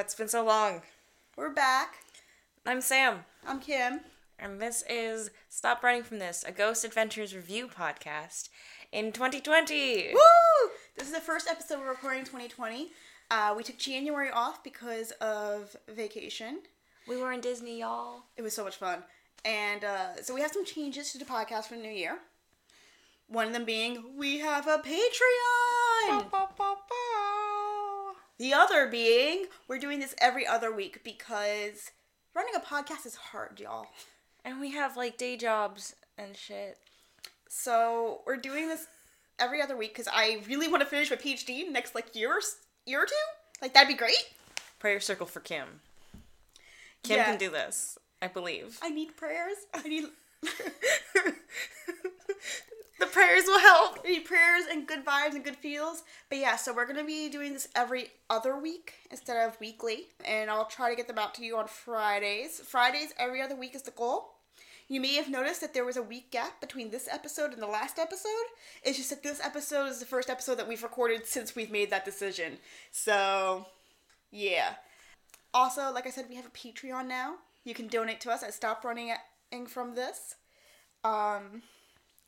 it's been so long. We're back. I'm Sam, I'm Kim. and this is Stop Running From This, a Ghost Adventures review podcast in 2020. Woo! This is the first episode we're recording in 2020. Uh, we took January off because of vacation. We were in Disney, y'all. It was so much fun. And uh, so we have some changes to the podcast for the new year. One of them being we have a Patreon. The other being we're doing this every other week because running a podcast is hard, y'all. And we have like day jobs and shit. So we're doing this every other week because I really want to finish my PhD next like year or, year or two. Like that'd be great. Prayer circle for Kim. Kim Yeah. can do this, I believe. I need prayers. I need the prayers will help. Need prayers and good vibes and good feels. But yeah, so we're gonna be doing this every other week instead of weekly, and I'll try to get them out to you on Fridays. Fridays every other week is the goal. You may have noticed that there was a week gap between this episode and the last episode. It's just that this episode is the first episode that we've recorded since we've made that decision. So, yeah. Also, like I said, we have a Patreon now. You can donate to us at Stop Running from This um,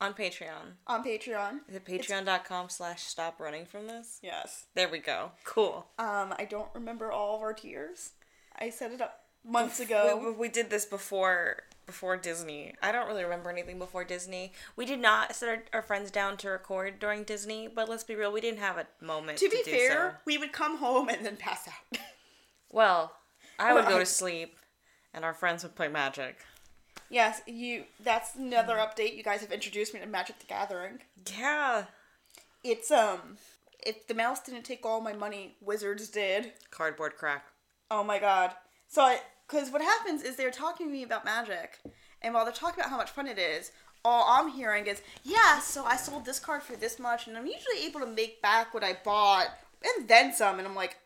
On Patreon. on Patreon. Is it patreon.com slash stop running from this? Yes. There we go. Cool. Um, I don't remember all of our tiers. I set it up months ago. we did this before before Disney. I don't really remember anything before Disney. We did not set our, our friends down to record during Disney, but let's be real, we didn't have a moment To to, be fair, so. we would come home and then pass out. Well, I would Well, go to sleep, and our friends would play Magic. Yes, you. That's another update. You guys have introduced me to Magic the Gathering. Yeah. It's um, if the mouse didn't take all my money, Wizards did. Cardboard crack. Oh my god. So I, because what happens is they're talking to me about Magic, and while they're talking about how much fun it is, all I'm hearing is, yeah, so I sold this card for this much, and I'm usually able to make back what I bought, and then some, and I'm like,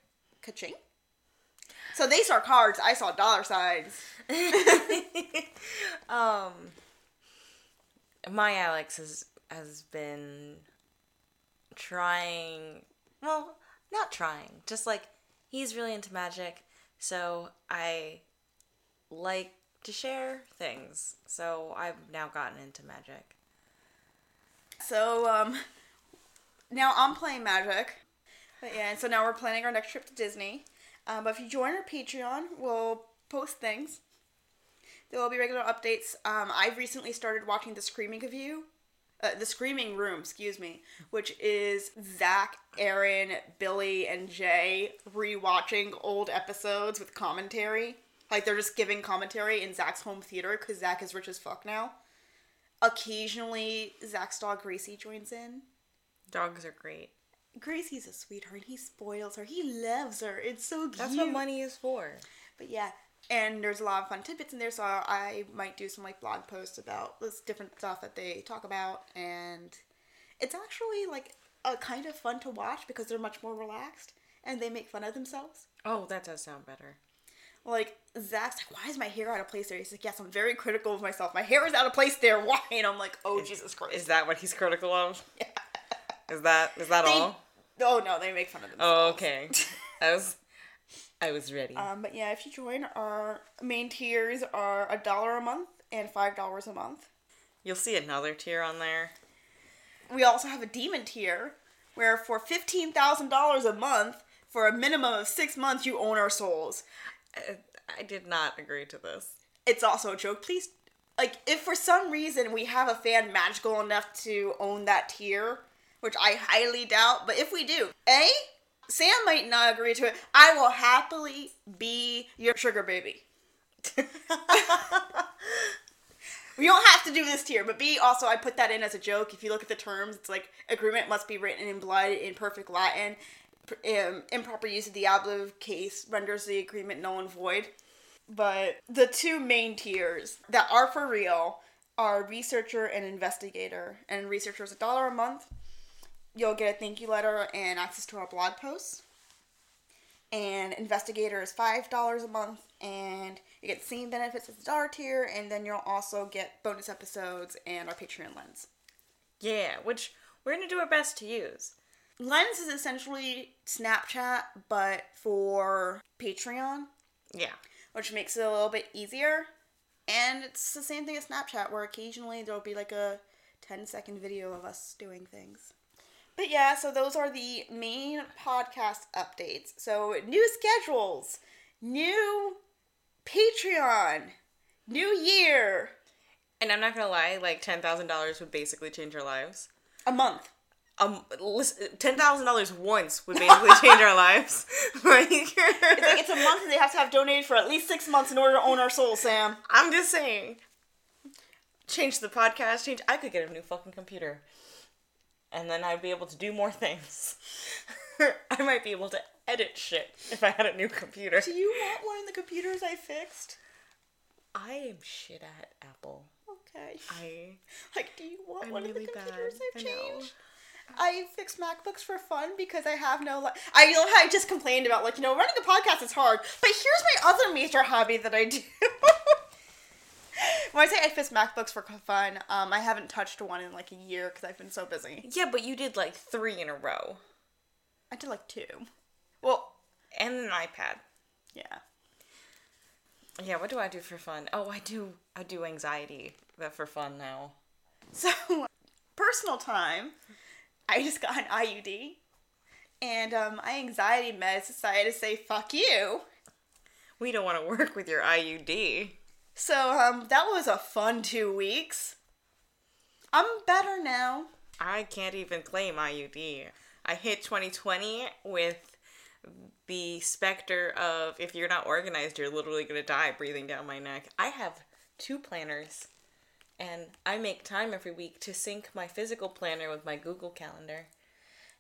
ka-ching? So they saw cards, I saw dollar signs. um, my Alex has has been trying. Well, not trying. Just like he's really into magic, so I like to share things. So I've now gotten into magic. So, um, now I'm playing Magic. But yeah, and so now we're planning our next trip to Disney. Um, but if you join our Patreon, we'll post things. There will be regular updates. Um, I've recently started watching The Screaming of You. Uh, the Screaming Room, excuse me, which is Zach, Aaron, Billy, and Jay rewatching old episodes with commentary. Like they're just giving commentary in Zach's home theater because Zach is rich as fuck now. Occasionally, Zach's dog Gracie joins in. Dogs are great. Gracie's a sweetheart. He spoils her. He loves her. It's so cute. That's what money is for. But yeah, and there's a lot of fun tidbits in there, so I might do some like blog posts about this different stuff that they talk about, and it's actually like a kind of fun to watch because they're much more relaxed and they make fun of themselves. Oh, that does sound better. Like Zach's like, "Why is my hair out of place there?" He's like, "Yes, I'm very critical of myself. My hair is out of place there. Why?" And I'm like, "Oh Jesus Christ!" Is that what he's critical of? Yeah. Is that is that They- all? Oh no, they make fun of themselves. Oh, okay. I was I was ready. Um, but yeah, if you join, our main tiers are a dollar a month and five dollars a month. You'll see another tier on there. We also have a demon tier, where for fifteen thousand dollars a month, for a minimum of six months, you own our souls. I, I did not agree to this. It's also a joke. Please, like, if for some reason we have a fan magical enough to own that tier, which I highly doubt, but if we do, A, Sam might not agree to it. I will happily be your sugar baby. We don't have to do this tier, but B, also, I put that in as a joke. If you look at the terms, it's like agreement must be written in blood in perfect Latin. Um, improper use of the ablative case renders the agreement null and void. But the two main tiers that are for real are researcher and investigator. And researcher is a dollar a month. You'll get a thank you letter and access to our blog posts. And investigator is five dollars a month, and you get the same benefits as the dollar tier, and then you'll also get bonus episodes and our Patreon lens. Yeah, which we're gonna do our best to use. Lens is essentially Snapchat, but for Patreon, Yeah. which makes it a little bit easier. And it's the same thing as Snapchat, where occasionally there'll be like a 10 second video of us doing things. But yeah, so those are the main podcast updates. So, new schedules, new Patreon, new year, And I'm not gonna lie, like ten thousand dollars would basically change our lives. a month. Um, ten thousand dollars once would basically change our lives. like, It's like it's a month and they have to have donated for at least six months in order to own our soul, Sam. I'm just saying. Change the podcast. Change. I could get a new fucking computer, and then I'd be able to do more things. I might be able to edit shit if I had a new computer. Do you want one of the computers I fixed? I am shit at Apple. Okay. I Like, do you want I'm one really of the bad. computers I've changed? I fix MacBooks for fun because I have no. Li- I know I just complained about like you know running a podcast is hard, but here's my other major hobby that I do. when I say I fix MacBooks for fun, um, I haven't touched one in like a year because I've been so busy. yeah, but you did like three in a row, I did like two. Well, and an iPad. yeah. Yeah, what do I do for fun? Oh, I do. I do anxiety that for fun now. So, personal time. I just got an IUD, and um, my anxiety meds decided to say "fuck you." We don't want to work with your IUD. So um, that was a fun two weeks. I'm better now. I can't even claim IUD. I hit 2020 with the specter of if you're not organized, you're literally gonna die breathing down my neck. I have two planners, and I make time every week to sync my physical planner with my Google Calendar,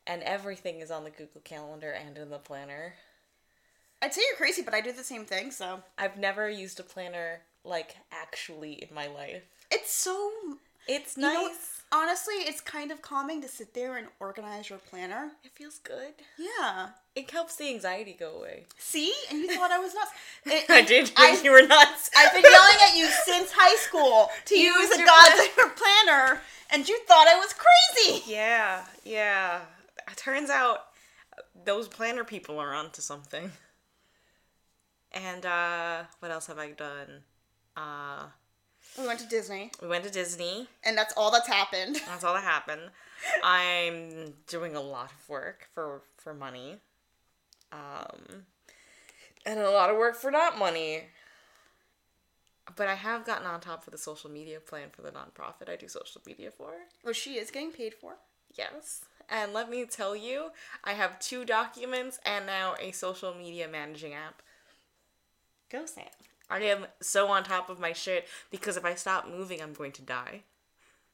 and everything is on the Google Calendar and in the planner. I'd say you're crazy, but I do the same thing. So I've never used a planner like actually in my life. it's so It's you nice. know, honestly, it's kind of calming to sit there and organize your planner. it feels good. Yeah. It helps the anxiety go away. See, and you thought I was nuts. It- I did I- you were nuts. I've been yelling at you since high school to Use use a goddamn planner, and you thought I was crazy. Yeah, yeah. It turns out those planner people are onto something. And uh what else have I done? Uh We went to Disney, we went to Disney. and that's all that's happened. That's all that happened. I'm doing a lot of work for for money. Um and a lot of work for not money. But I have gotten on top of the social media plan for the nonprofit I do social media for. Well, she is getting paid for. Yes. And let me tell you, I have two documents and now a social media managing app. Go, Sam. I am so on top of my shit because if I stop moving, I'm going to die.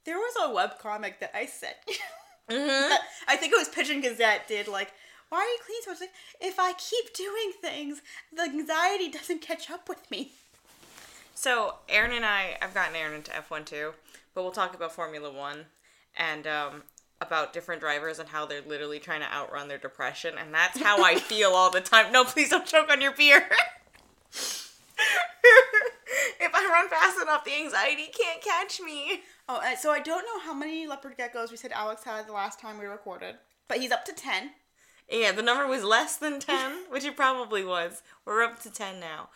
There was a webcomic that I sent. Mm-hmm. I think it was Pigeon Gazette did like, why are you cleaning so much? Like, if I keep doing things, the anxiety doesn't catch up with me. So, Aaron and I, I've gotten Aaron into F1 too, but we'll talk about Formula One and um, about different drivers and how they're literally trying to outrun their depression. And that's how I feel all the time. No, please don't choke on your beer. if I run fast enough, the anxiety can't catch me. Oh, uh, so I don't know how many leopard geckos we said Alex had the last time we recorded, but he's up to 10. Yeah, the number was less than 10, which it probably was. We're up to 10 now.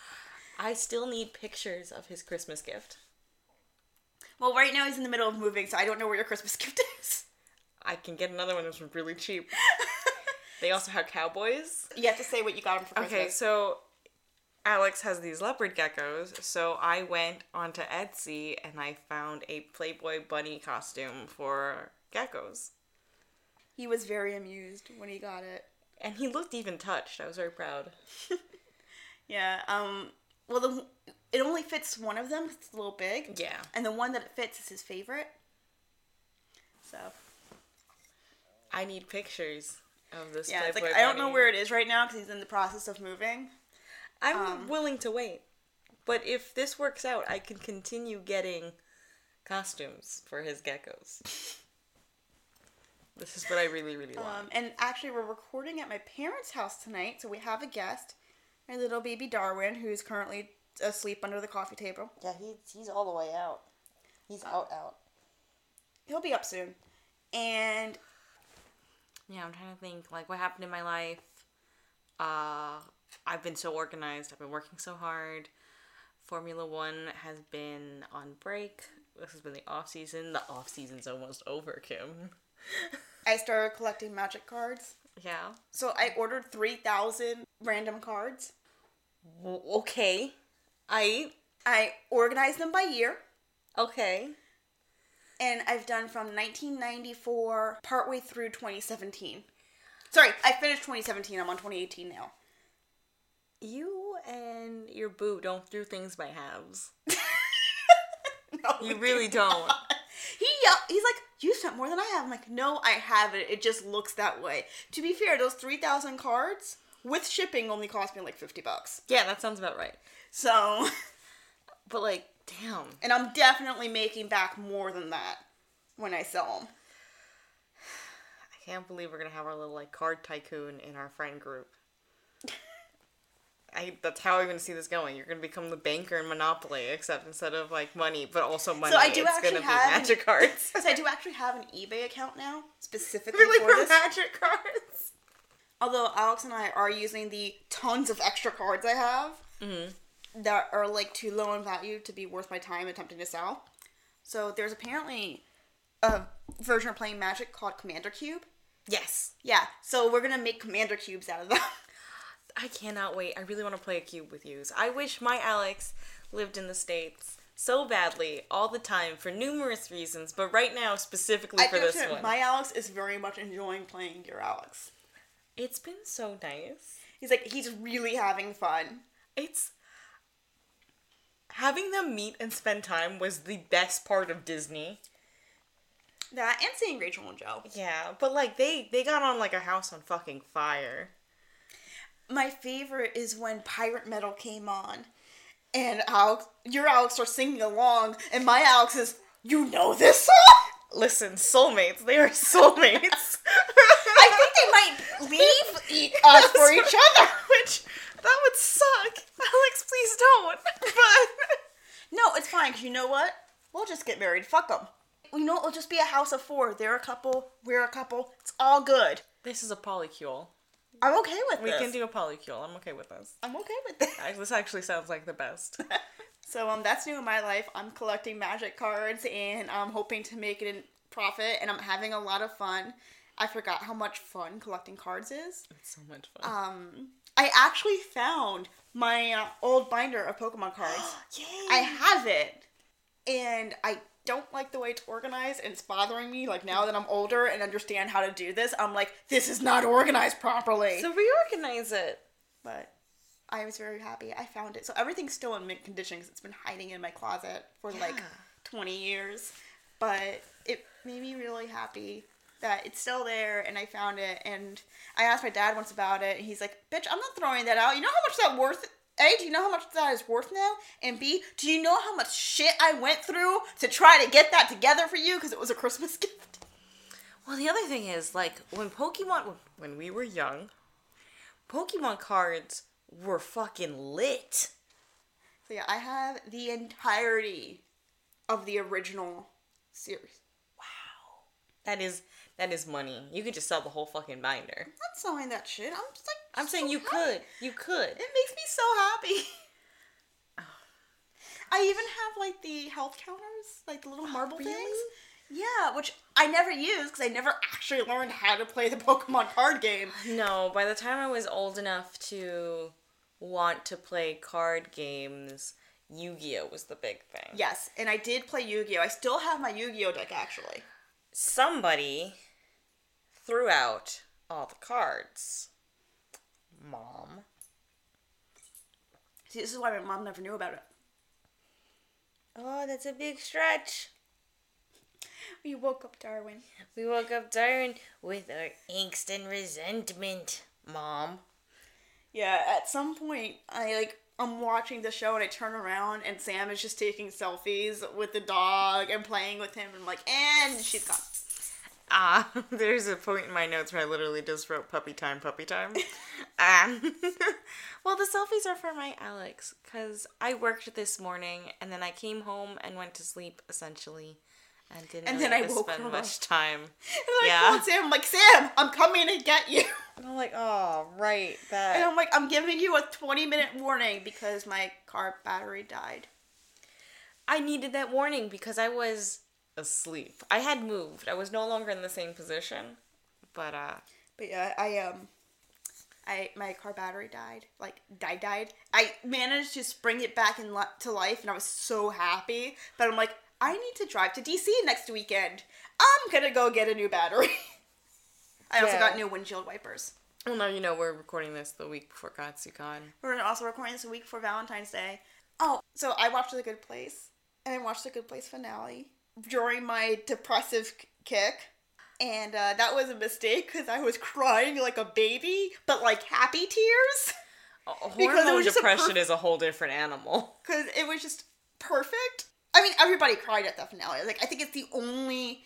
I still need pictures of his Christmas gift. Well, right now he's in the middle of moving, so I don't know where your Christmas gift is. I can get another one that's really cheap. They also have cowboys. you have to say what you got him for Christmas. Okay, so Alex has these leopard geckos, so I went onto Etsy and I found a Playboy bunny costume for geckos. He was very amused when he got it. And he looked even touched. I was very proud. Yeah, um, well, the, it only fits one of them. it's a little big. Yeah. And the one that it fits is his favorite. So, I need pictures of this yeah, like, I don't know where it is right now because he's in the process of moving. I'm um, willing to wait. But if this works out, I can continue getting costumes for his geckos. This is what I really, really want. Um, and actually, we're recording at my parents' house tonight, so we have a guest, my little baby Darwin, who's currently asleep under the coffee table. Yeah, he's he's all the way out. He's out out. He'll be up soon. And Yeah, I'm trying to think like what happened in my life. Uh, I've been so organized. I've been working so hard. Formula One has been on break. This has been the off season. The off season's almost over, Kim. I started collecting magic cards. Yeah. So I ordered 3,000 random cards. W- okay. I I organized them by year. okay. And I've done from 1994 partway through 2017. Sorry, I finished 2017. I'm on 2018 now. You and your boo don't do things by halves. No, You really do not. don't. He yell- he's like, you spent more than I have. I'm like, no, I haven't. It just looks that way. To be fair, those 3,000 cards with shipping only cost me like 50 bucks. Yeah, that sounds about right. So, But like, damn. and I'm definitely making back more than that when I sell them. I can't believe we're gonna have our little like card tycoon in our friend group. I that's how I'm gonna see this going. You're gonna become the banker in Monopoly, except instead of like money, but also money, So I do it's actually gonna have- be magic cards. So I do actually have an eBay account now, specifically really for for this. magic cards. Although Alex and I are using the tons of extra cards I have mm-hmm. that are like too low in value to be worth my time attempting to sell. So there's apparently a version of playing Magic called Commander Cube. Yes. Yeah, so we're gonna make Commander Cubes out of them. I cannot wait. I really want to play a cube with you. I wish my Alex lived in the States so badly all the time for numerous reasons, but right now specifically I for this too, one. my Alex is very much enjoying playing your Alex. It's been so nice. He's like he's really having fun. It's having them meet and spend time was the best part of Disney. That and seeing Rachel and Joe. Yeah, but like they they got on like a house on fucking fire. My favorite is when Pirate Metal came on, and Alex, your Alex starts singing along, and my Alex is, you know this song? Listen, soulmates, they are soulmates. I think they might leave us for each other. Which that would suck. Alex, please don't. But No, it's fine because you know what? We'll just get married. Fuck them. You know, it'll just be a house of four. They're a couple. We're a couple. It's all good. this is a polycule. I'm okay with this. We this. can do a polycule. I'm okay with this. I'm okay with this. This actually sounds like the best. So um, that's new in my life. I'm collecting magic cards and I'm hoping to make it a profit, and I'm having a lot of fun. I forgot how much fun collecting cards is. It's so much fun. Um, I actually found my uh, old binder of Pokemon cards. Yay! I have it, and I don't like the way it's organized, and it's bothering me. Like now that I'm older and understand how to do this, I'm like, this is not organized properly. so reorganize it. but I was very happy. I found it. So everything's still in mint condition because it's been hiding in my closet for like 20 years. But it made me really happy that it's still there and I found it. And I asked my dad once about it, and he's like, "Bitch, I'm not throwing that out. You know how much that worth." A, do you know how much that is worth now? And B, do you know how much shit I went through to try to get that together for you because it was a Christmas gift? Well, the other thing is, like, when Pokemon, when we were young, Pokemon cards were fucking lit. So yeah, I have the entirety of the original series. Wow. That is that is money. You could just sell the whole fucking binder. I'm not selling that shit. I'm just like I'm saying so you happy. could. You could. It makes me so happy. I even have like the health counters, like the little oh, marble really? things. Yeah, which I never used because I never actually learned how to play the Pokemon card game. No, by the time I was old enough to want to play card games, Yu-Gi-Oh was the big thing. Yes, and I did play Yu-Gi-Oh. I still have my Yu-Gi-Oh deck actually. Somebody threw out all the cards. Mom. See, this is why my mom never knew about it. Oh, that's a big stretch. We woke up Darwin. We woke up Darwin with our angst and resentment, Mom. Yeah, at some point, I like I'm watching the show and I turn around and Sam is just taking selfies with the dog and playing with him and I'm like, and she's gone. Ah, there's a point in my notes where I literally just wrote puppy time, puppy time. um, well, the selfies are for my Alex because I worked this morning and then I came home and went to sleep essentially. and didn't And really then I woke spend much time. And I Yeah. called Sam. I'm like, Sam, I'm coming to get you. And I'm like, oh, right, And. I'm like, I'm giving you a 20 minute warning because my car battery died. I needed that warning because I was asleep. I had moved. I was no longer in the same position. But uh But yeah, I um, I my car battery died. Like died, died. I managed to spring it back in to life, and I was so happy. But I'm like, I need to drive to DC next weekend. I'm gonna go get a new battery. I also got new windshield wipers. well now you know we're recording this the week before Katsucon. We're also recording this a week for Valentine's Day. Oh, so I watched The Good Place, and I watched The Good Place finale during my depressive kick. And uh, that was a mistake because I was crying like a baby, but like happy tears. Hormone a depression perf- is a whole different animal. because it was just perfect. I mean, everybody cried at the finale. Like, I think it's the only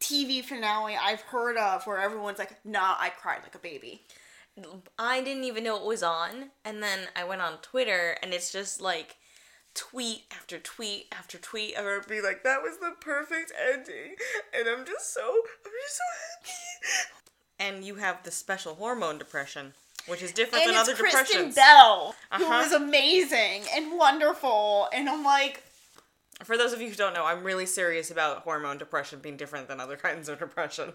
TV finale I've heard of where everyone's like, "Nah, I cried like a baby." I didn't even know it was on, and then I went on Twitter, and it's just like tweet after tweet after tweet of her being like, "That was the perfect ending," and I'm just so, I'm just so happy. And you have the special hormone depression, which is different And than it's other Kristen depressions. Bell, who Uh-huh. was amazing and wonderful, and I'm like, For those of you who don't know, I'm really serious about hormone depression being different than other kinds of depression.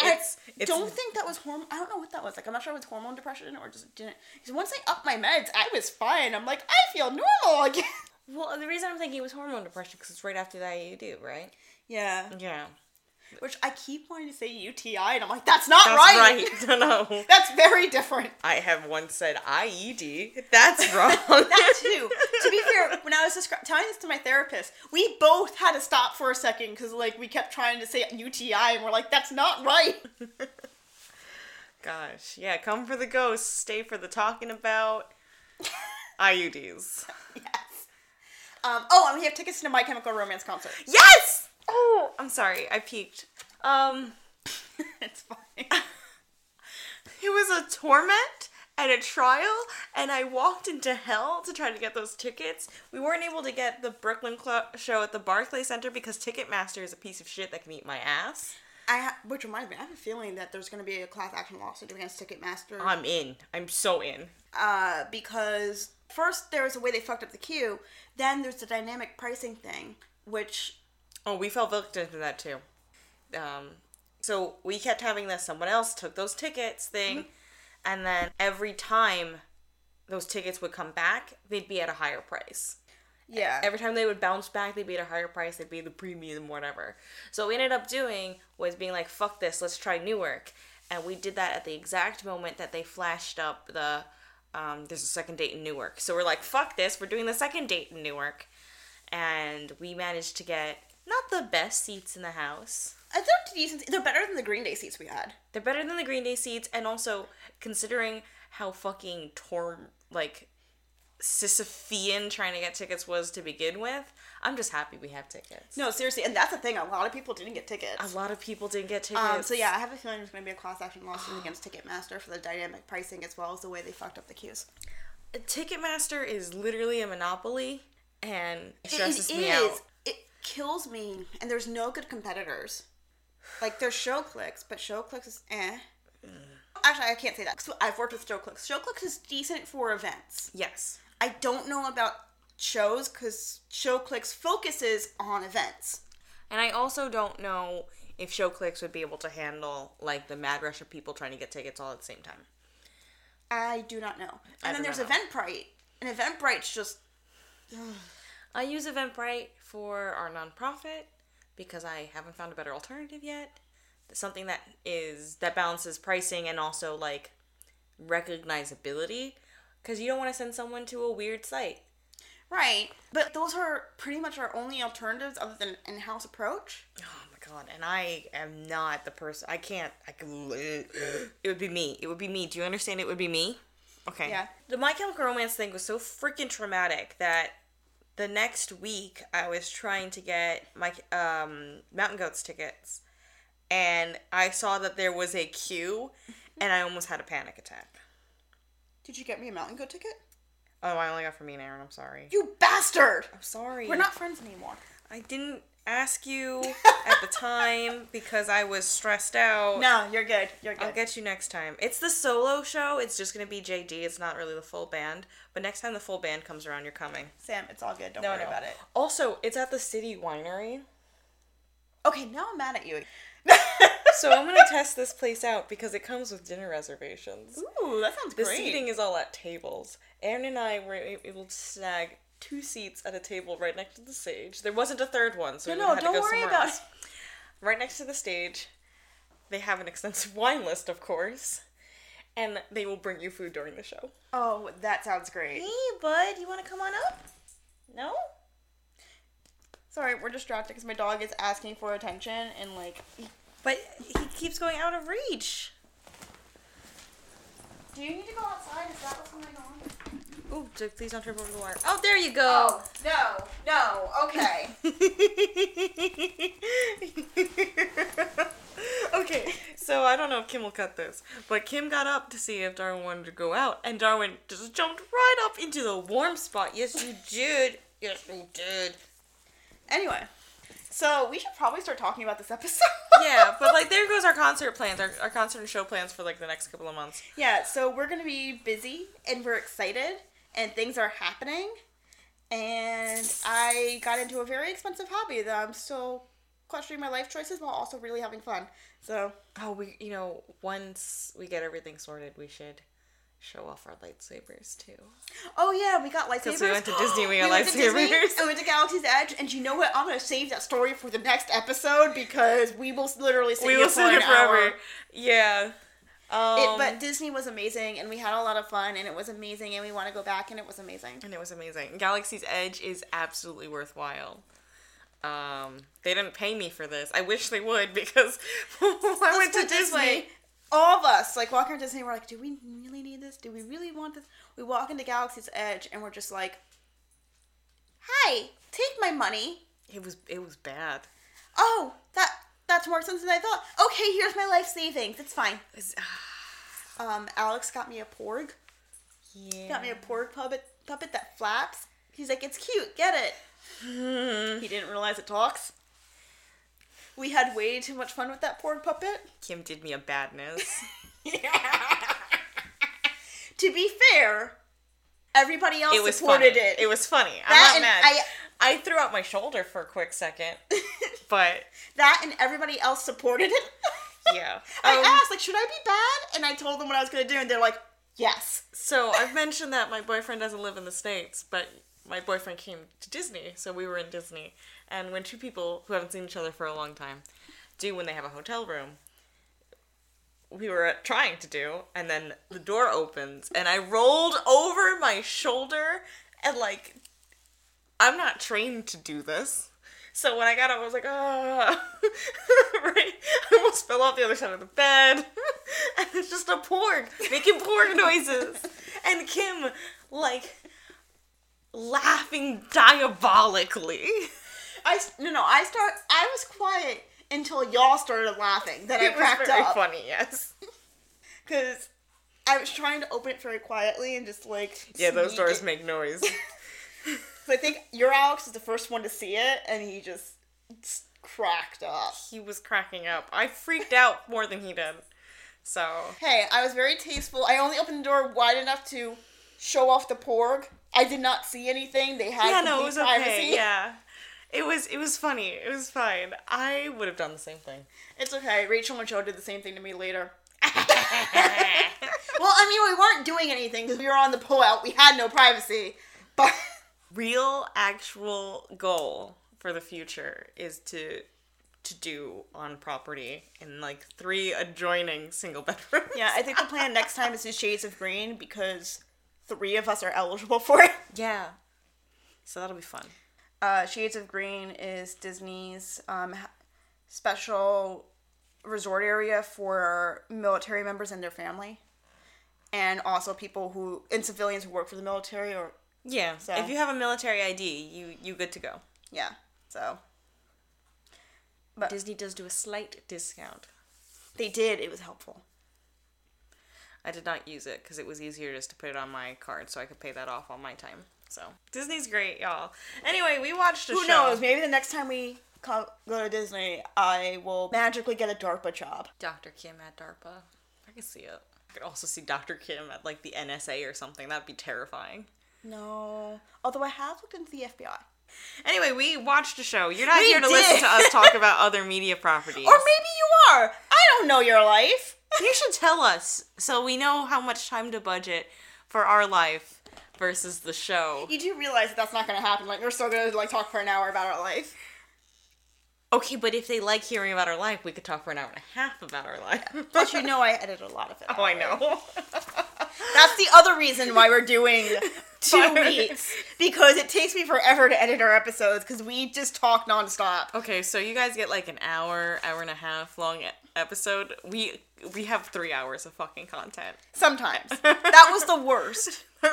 I It's, it's don't think that was hormone. I don't know what that was. Like, I'm not sure if it was hormone depression or just didn't. Because once I upped my meds, I was fine. I'm like, I feel normal again. Well. The reason I'm thinking it was hormone depression because it's right after the IUD, right? Yeah. Yeah, Which I keep wanting to say UTI, and I'm like, that's not that's right. right. no. That's very different. I have once said IED. That's wrong. That too. to be fair, when I was descri- telling this to my therapist, we both had to stop for a second because like we kept trying to say UTI, and we're like, that's not right. Gosh, yeah. Come for the ghosts, stay for the talking about IUDs. yes. Um. Oh, and we have tickets to My Chemical Romance concert. Yes. Oh, I'm sorry. I peeked. Um, it's fine. it was a torment and a trial, and I walked into hell to try to get those tickets. We weren't able to get the Brooklyn Cl- show at the Barclay Center because Ticketmaster is a piece of shit that can eat my ass. I ha- which reminds me, I have a feeling that there's going to be a class action lawsuit against Ticketmaster. I'm in. I'm so in. uh, because first there was a way they fucked up the queue, then there's the dynamic pricing thing, which Oh, we fell victim to that too. Um, so we kept having this. Someone else took those tickets thing, and then every time those tickets would come back, they'd be at a higher price. yeah, Every time they would bounce back, they'd be at a higher price. They'd be the premium, whatever. So what we ended up doing was being like, "Fuck this, let's try Newark," and we did that at the exact moment that they flashed up the. Um, there's a second date in Newark, so we're like, "Fuck this, we're doing the second date in Newark," and we managed to get not the best seats in the house. I they're decent. They're better than the Green Day seats we had. They're better than the Green Day seats, and also considering how fucking torn, like, Sisyphean trying to get tickets was to begin with, I'm just happy we have tickets. No, seriously, and that's the thing. A lot of people didn't get tickets. A lot of people didn't get tickets. Um, so yeah, I have a feeling there's going to be a class action lawsuit against Ticketmaster for the dynamic pricing as well as the way they fucked up the queues. Ticketmaster is literally a monopoly, and it stresses it me is. out. It kills me, and there's no good competitors. Like there's ShowClix, but ShowClix is eh. Actually, I can't say that. 'cause I've worked with ShowClix. ShowClix is decent for events. Yes. I don't know about shows because ShowClix focuses on events. And I also don't know if ShowClix would be able to handle like the mad rush of people trying to get tickets all at the same time. I do not know. I And then there's know. Eventbrite, and Eventbrite's just I use Eventbrite for our nonprofit because I haven't found a better alternative yet. Something that is that balances pricing and also like recognizability because you don't want to send someone to a weird site. right. But those are pretty much our only alternatives other than in-house approach. Oh my god! And I am not the person. I can't. I can. It would be me. It would be me. Do you understand? It would be me. Okay. Yeah. The My Chemical Romance thing was so freaking traumatic that the next week I was trying to get my um, Mountain Goats tickets, and I saw that there was a queue, and I almost had a panic attack. Did you get me a Mountain Goat ticket? Oh, I only got for me and Aaron. I'm sorry. You bastard! I'm sorry. We're not friends anymore. I didn't. ask you at the time because I was stressed out. No, you're good. You're good. I'll get you next time. It's the solo show. It's just gonna be JD. It's not really the full band. But next time the full band comes around, you're coming. Sam, it's all good. Don't worry about it. Also, it's at the City Winery. Okay, now I'm mad at you. So I'm gonna test this place out because it comes with dinner reservations. Ooh, that sounds The great. The seating is all at tables. Aaron and I were able to snag two seats at a table right next to the stage. There wasn't a third one, so No, we no, had to don't go worry somewhere about else. Right next to the stage, they have an extensive wine list, of course, and they will bring you food during the show. Oh, that sounds great. Hey, bud, you want to come on up? No? Sorry, we're distracted because my dog is asking for attention and like. But he keeps going out of reach. Do you need to go outside? Is that what's going on? Ooh, j- please don't trip over the wire. Oh, there you go. Oh, no, no. Okay. okay, so I don't know if Kim will cut this, but Kim got up to see if Darwin wanted to go out, and Darwin just jumped right up into the warm spot. Yes, you did. Yes, you did. Anyway, so we should probably start talking about this episode. Yeah, but like there goes our concert plans, our, our concert and show plans for like the next couple of months. yeah. So we're gonna be busy and we're excited and things are happening. And I got into a very expensive hobby that I'm still questioning my life choices while also really having fun. So Oh, we you know once we get everything sorted, we should show off our lightsabers too. Oh yeah, we got lightsabers. Because we went to Disney, we got went to Disney, lightsabers. and we went to Galaxy's Edge, and you know what? I'm gonna save that story for the next episode because we will literally sit We will sit here forever. hour. Yeah. Um, It, but Disney was amazing, and we had a lot of fun, and it was amazing, and we want to go back, and it was amazing. and it was amazing. Galaxy's Edge is absolutely worthwhile. Um, they didn't pay me for this. I wish they would because I Let's went to Disney. All of us, like walking to Disney, we're like, do we really need this? Do we really want this? We walk into Galaxy's Edge, and we're just like, "Hi, take my money." It was it was bad. Oh, that that's more expensive than I thought. Okay, here's my life savings. It's fine. It was- Um, Alex got me a porg. yeah. Got me a porg puppet puppet that flaps. He's like, it's cute. Get it. he didn't realize it talks. We had way too much fun with that porg puppet. Kim did me a badness. to be fair, everybody else it was supported funny. it. It was funny. I'm not mad. I- I threw out my shoulder for a quick second, but that and everybody else supported it. yeah. I Um, asked, like, should I be bad? And I told them what I was gonna do, and they're like, yes. So I've mentioned that my boyfriend doesn't live in the States, but my boyfriend came to Disney, so we were in Disney. And when two people who haven't seen each other for a long time do when they have a hotel room, we were trying to do, and then the door opens, and I rolled over my shoulder, and like, I'm not trained to do this. So when I got up, I was like, ah, right? I almost fell off the other side of the bed. and it's just a porg making porg noises. And Kim, like, laughing diabolically. I no no. I start. I was quiet until y'all started laughing. Then I cracked very up funny, yes. because I was trying to open it very quietly and just like Yeah, those doors it. make noise. So I think your Alex was the first one to see it, and he just cracked up. he was cracking up. I freaked out more than he did. So, Hey, I was very tasteful. I only opened the door wide enough to show off the porg. I did not see anything. They had yeah, no, it was privacy. okay. Yeah. It was it was funny. It was fine. I would have done the same thing. It's okay. Rachel and Joe did the same thing to me later. Well, I mean, we weren't doing anything because we were on the pullout. We had no privacy. But Real actual goal for the future is to to do on property in like three adjoining single bedrooms. yeah, I think the plan next time is to Shades of Green because three of us are eligible for it. Yeah. So that'll be fun. Uh, Shades of Green is Disney's um, special resort area for military members and their family, and also people who and civilians who work for the military or Yeah. So- If you have a military ID, you you good to go. yeah. So But Disney does do a slight discount. they did. It was helpful. I did not use it because it was easier just to put it on my card so I could pay that off on my time. So Disney's great, y'all. Anyway, we watched a Who show. knows? Maybe the next time we co- go to Disney, I will magically get a DARPA job. Dr. Kim at DARPA. I can see it. I could also see Dr. Kim at like the NSA or something. That'd be terrifying. No. Although I have looked into the FBI. Anyway, we watched a show. You're not We here to did. listen to us talk about other media properties. Or maybe you are. I don't know your life. you should tell us so we know how much time to budget for our life versus the show. You do realize that that's not going to happen. Like, we're still going to, like, talk for an hour about our life. Okay, but if they like hearing about our life, we could talk for an hour and a half about our life. but you know I edit a lot of it. oh, I know. That's the other reason why we're doing two weeks. Because it takes me forever to edit our episodes because we just talk nonstop. okay, so you guys get like an hour, hour and a half long episode. We we have three hours of fucking content. Sometimes. That was the worst.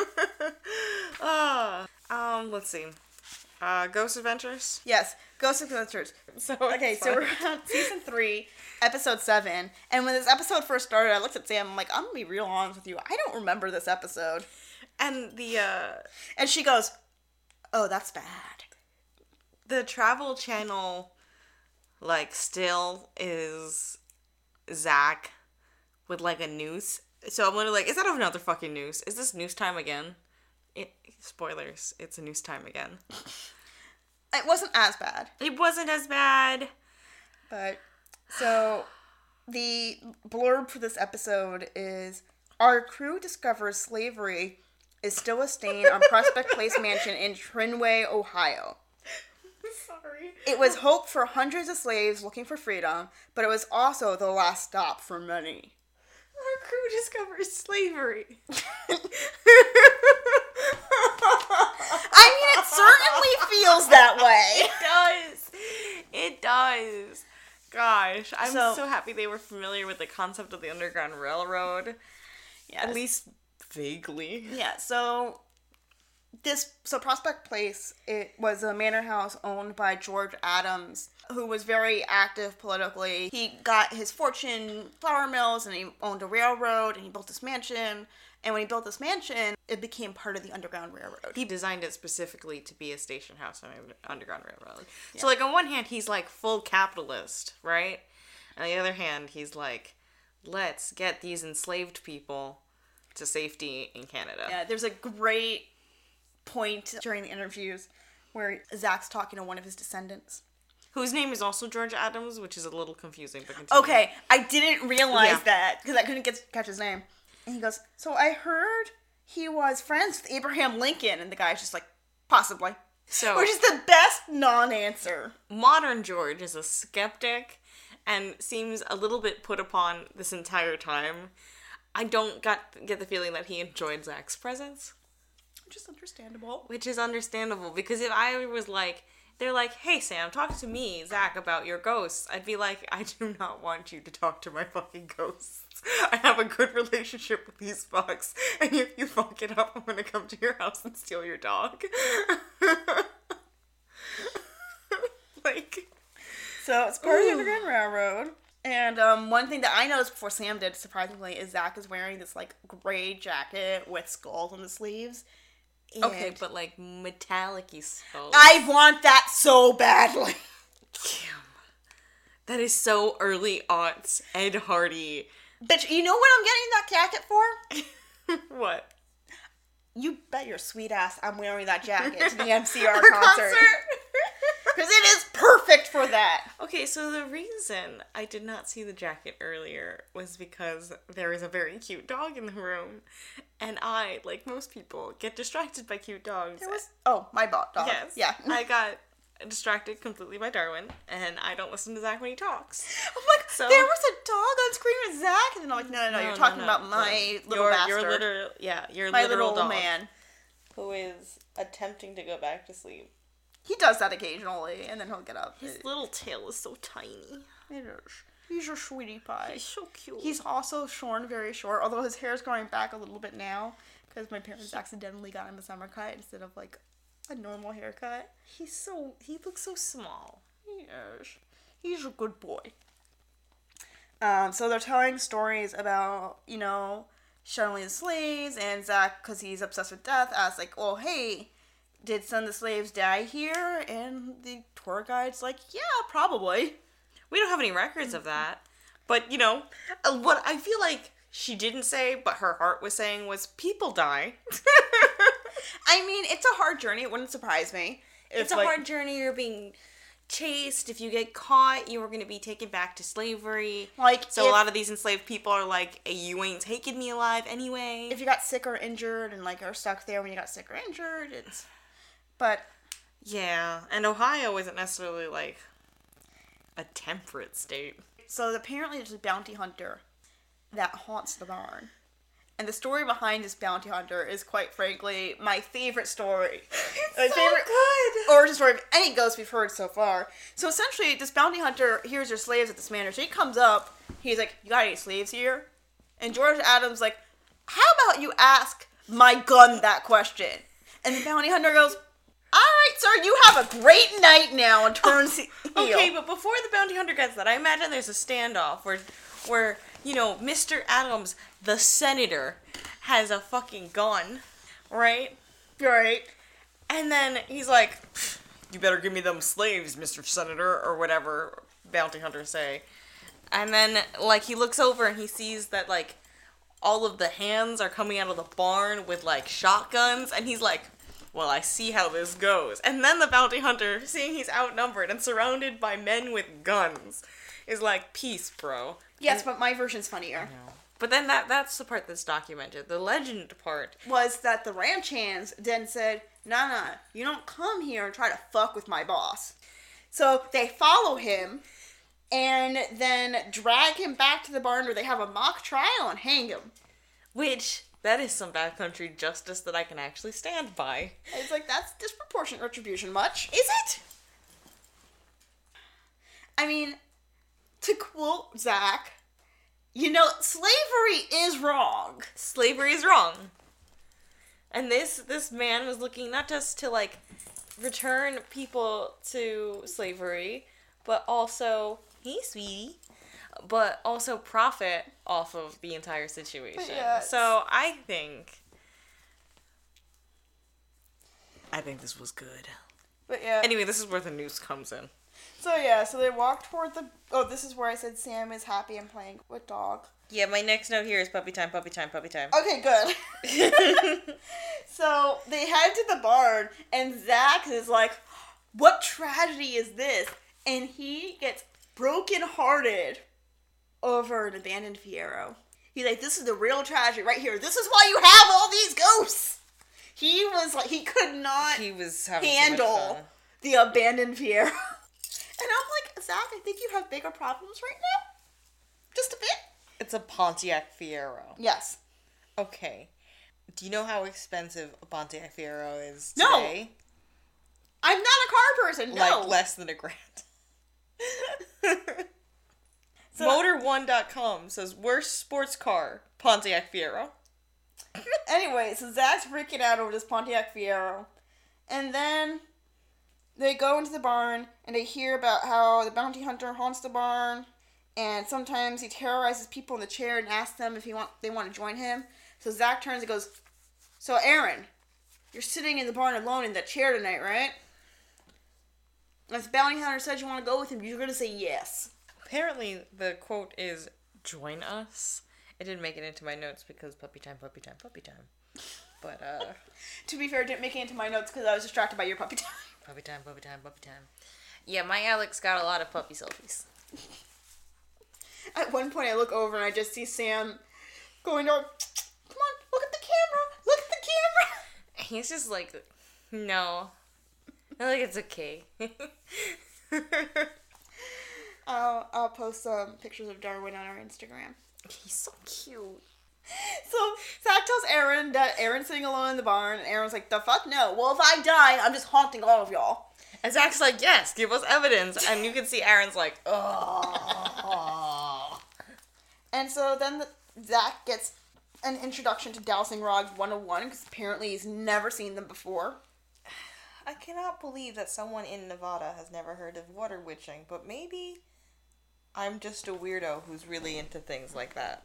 Ah, um, let's see. Uh, Ghost Adventures. Yes. Ghost Adventures. So Okay, so we're on season three, episode seven. And when this episode first started, I looked at Sam. I'm like, I'm gonna be real honest with you. I don't remember this episode. And the uh And she goes, "Oh, that's bad." the Travel Channel, like, still is Zach with like a noose. So I'm literally like, is that another fucking noose? Is this noose time again? It, spoilers, it's a noose time again. It wasn't as bad, It wasn't as bad. but so the blurb for this episode is: Our crew discovers slavery is still a stain on Prospect Place Mansion in Trinway, Ohio. Sorry. It was hope for hundreds of slaves looking for freedom, but it was also the last stop for many. Our crew discovers slavery. I mean, it certainly feels that way. It does. It does. Gosh, I'm So- so, happy they were familiar with the concept of the Underground Railroad. Yes. At least vaguely. Yeah, so this so Prospect Place it was a manor house owned by George Adams who was very active politically. He got his fortune flour mills and he owned a railroad and he built this mansion and when he built this mansion it became part of the Underground Railroad. He designed it specifically to be a station house on an Underground Railroad. So, like, on one hand, he's like full capitalist, right? On the other hand, he's like, let's get these enslaved people to safety in Canada. Yeah, there's a great point during the interviews where Zach's talking to one of his descendants. Whose name is also George Adams, which is a little confusing, but continue. Okay, I didn't realize Yeah. that because I couldn't get catch his name. And he goes, "So I heard he was friends with Abraham Lincoln," and the guy's just like, "Possibly," So, which is the best non-answer. modern George is a skeptic and seems a little bit put upon this entire time. I don't got get the feeling that he enjoyed Zach's presence, Which is understandable. which is understandable because if I was like, they're like, "Hey Sam, talk to me, Zach, about your ghosts," I'd be like, "I do not want you to talk to my fucking ghosts. I have a good relationship with these fucks, and if you fuck it up, I'm gonna come to your house and steal your dog." like. So it's part of the Underground Railroad. And um, one thing that I noticed before Sam did, surprisingly, is Zach is wearing this like gray jacket with skulls on the sleeves. Okay, but like metallic-y skulls. I want that so badly. Damn. That is so early aughts Ed Hardy. Bitch, you know what I'm getting that jacket for? what? You bet your sweet ass I'm wearing that jacket to the MCR concert. Because it is for that. Okay, so the reason I did not see the jacket earlier was because there is a very cute dog in the room, and I, like most people, get distracted by cute dogs. There was oh my bot dog. yes, Yeah. I got distracted completely by Darwin, and I don't listen to Zach when he talks. I'm like, So- there was a dog on screen with Zach, and then I'm like, no, no, no, No, you're no, talking no. about my little your, bastard, Your literal, yeah, your my literal little dog man. who is attempting to go back to sleep. He does that occasionally, and then he'll get up. His little tail is so tiny. It is. He's your sweetie pie. He's so cute. He's also shorn very short, although his hair is growing back a little bit now because my parents accidentally got him a summer cut instead of like a normal haircut. he's so he looks so small. Yes, he's a good boy. Um, so they're telling stories about you know the slaves and Zach because he's obsessed with death. As like, well, hey, did some of the slaves die here? And the tour guide's like, yeah, probably. We don't have any records of that. But, you know, uh, what I feel like she didn't say, but her heart was saying was people die. I mean, it's a hard journey. It wouldn't surprise me. if, it's a like- hard journey. You're being chased. If you get caught, you are going to be taken back to slavery. Like, So a lot of these enslaved people are like, "Hey, you ain't taking me alive anyway. If you got sick or injured and like are stuck there when you got sick or injured, it's. But yeah, and Ohio isn't necessarily like a temperate state. so apparently there's a bounty hunter that haunts the barn. And the story behind this bounty hunter is quite frankly my favorite story. my so favorite good. origin story of any ghost we've heard so far. So essentially, this bounty hunter hears there's slaves at this manor. So he comes up. He's like, "You got any slaves here?" And George Adams like, "How about you ask my gun that question?" And the bounty hunter goes, "All right, sir. You have a great night now." And oh, turns heel. Okay, but before the bounty hunter gets that, I imagine there's a standoff where, where you know, Mr. Adams, the senator, has a fucking gun, right? right. And then he's like, "You better give me them slaves, Mr. Senator," or whatever bounty hunters say. And then like he looks over and he sees that like all of the hands are coming out of the barn with like shotguns, and he's like. Well, I see how this goes. And then the bounty hunter, seeing he's outnumbered and surrounded by men with guns, is like, "Peace, bro." Yes, but my version's funnier. But then that that's the part that's documented. The legend part. Was that the ranch hands then said, "Nah, nah, you don't come here and try to fuck with my boss." So they follow him, and then drag him back to the barn where they have a mock trial and hang him. Which that is some backcountry justice that I can actually stand by. It's like that's disproportionate retribution. Much Is it? I mean, to quote Zach, you know, slavery is wrong. Slavery is wrong. And this this man was looking not just to like return people to slavery, but also hey sweetie, but also profit off of the entire situation. Yeah, So I think I think this was good. But yeah. Anyway, this is where the news comes in. So yeah, so they walk toward the. Oh, this is where I said Sam is happy and playing with dog. Yeah, my next note here is puppy time, puppy time, puppy time. Okay, good. so they head to the barn, and Zach is like, "What tragedy is this?" And he gets brokenhearted over an abandoned Fiero. He's like, "This is the real tragedy right here. This is why you have all these ghosts." He was like, he could not he was handle the abandoned Fiero. And I'm like, Zach, I think you have bigger problems right now. Just a bit. It's a Pontiac Fiero. Yes. Okay. Do you know how expensive a Pontiac Fiero is today? No. I'm not a car person. No. Like less than a grand. So- Motor1.com says worst sports car, Pontiac Fiero. anyway, so Zach's freaking out over this Pontiac Fiero. And then they go into the barn and they hear about how the bounty hunter haunts the barn. And sometimes he terrorizes people in the chair and asks them if he want they want to join him. So Zach turns and goes, So Aaron, you're sitting in the barn alone in that chair tonight, right? And if the bounty hunter says you want to go with him, you're gonna say yes. Apparently, the quote is "Join us." It didn't make it into my notes because puppy time, puppy time, puppy time. But uh, To be fair, it didn't make it into my notes because I was distracted by your puppy time. puppy time, puppy time, puppy time. Yeah, my Alex got a lot of puppy selfies. At one point, I look over and I just see Sam going to, come on, look at the camera, look at the camera. He's just like, no. I like it's okay. I'll, I'll post some pictures of Darwin on our Instagram. He's so cute. So Zach tells Aaron that Aaron's sitting alone in the barn, and Aaron's like, the fuck no. Well, if I die, I'm just haunting all of y'all. And Zach's like, yes, give us evidence. And you can see Aaron's like, oh. And so then the, Zach gets an introduction to dowsing rods 101 because apparently he's never seen them before. I cannot believe that someone in Nevada has never heard of water witching, but maybe I'm just a weirdo who's really into things like that.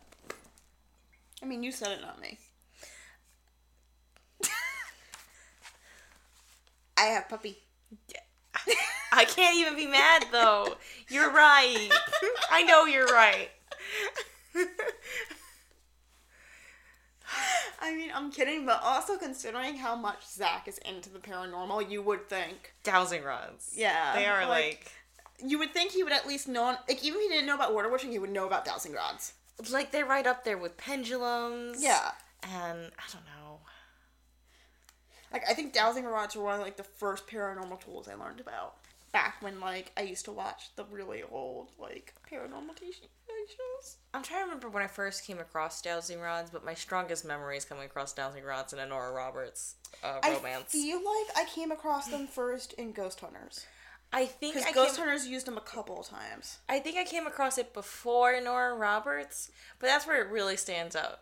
I mean, you said it, not me. I have puppy. I can't even be mad though. You're right. I know you're right. I mean, I'm kidding, but also considering how much Zach is into the paranormal, you would think. Dowsing rods. Yeah, They are like- like, You would think he would at least know, like, even if he didn't know about water witching, he would know about dowsing rods. like they're right up there with pendulums. Yeah. And I don't know. Like, I think dowsing rods were one of, like, the first paranormal tools I learned about. Back when, like, I used to watch the really old, like, paranormal TV shows. I'm trying to remember when I first came across dowsing rods, but my strongest memory is coming across dowsing rods in a Nora Roberts uh, romance. I feel like I came across them first in Ghost Hunters. I think Because I Ghost came, Hunters used them a couple of times. I think I came across it before Nora Roberts, but that's where it really stands out.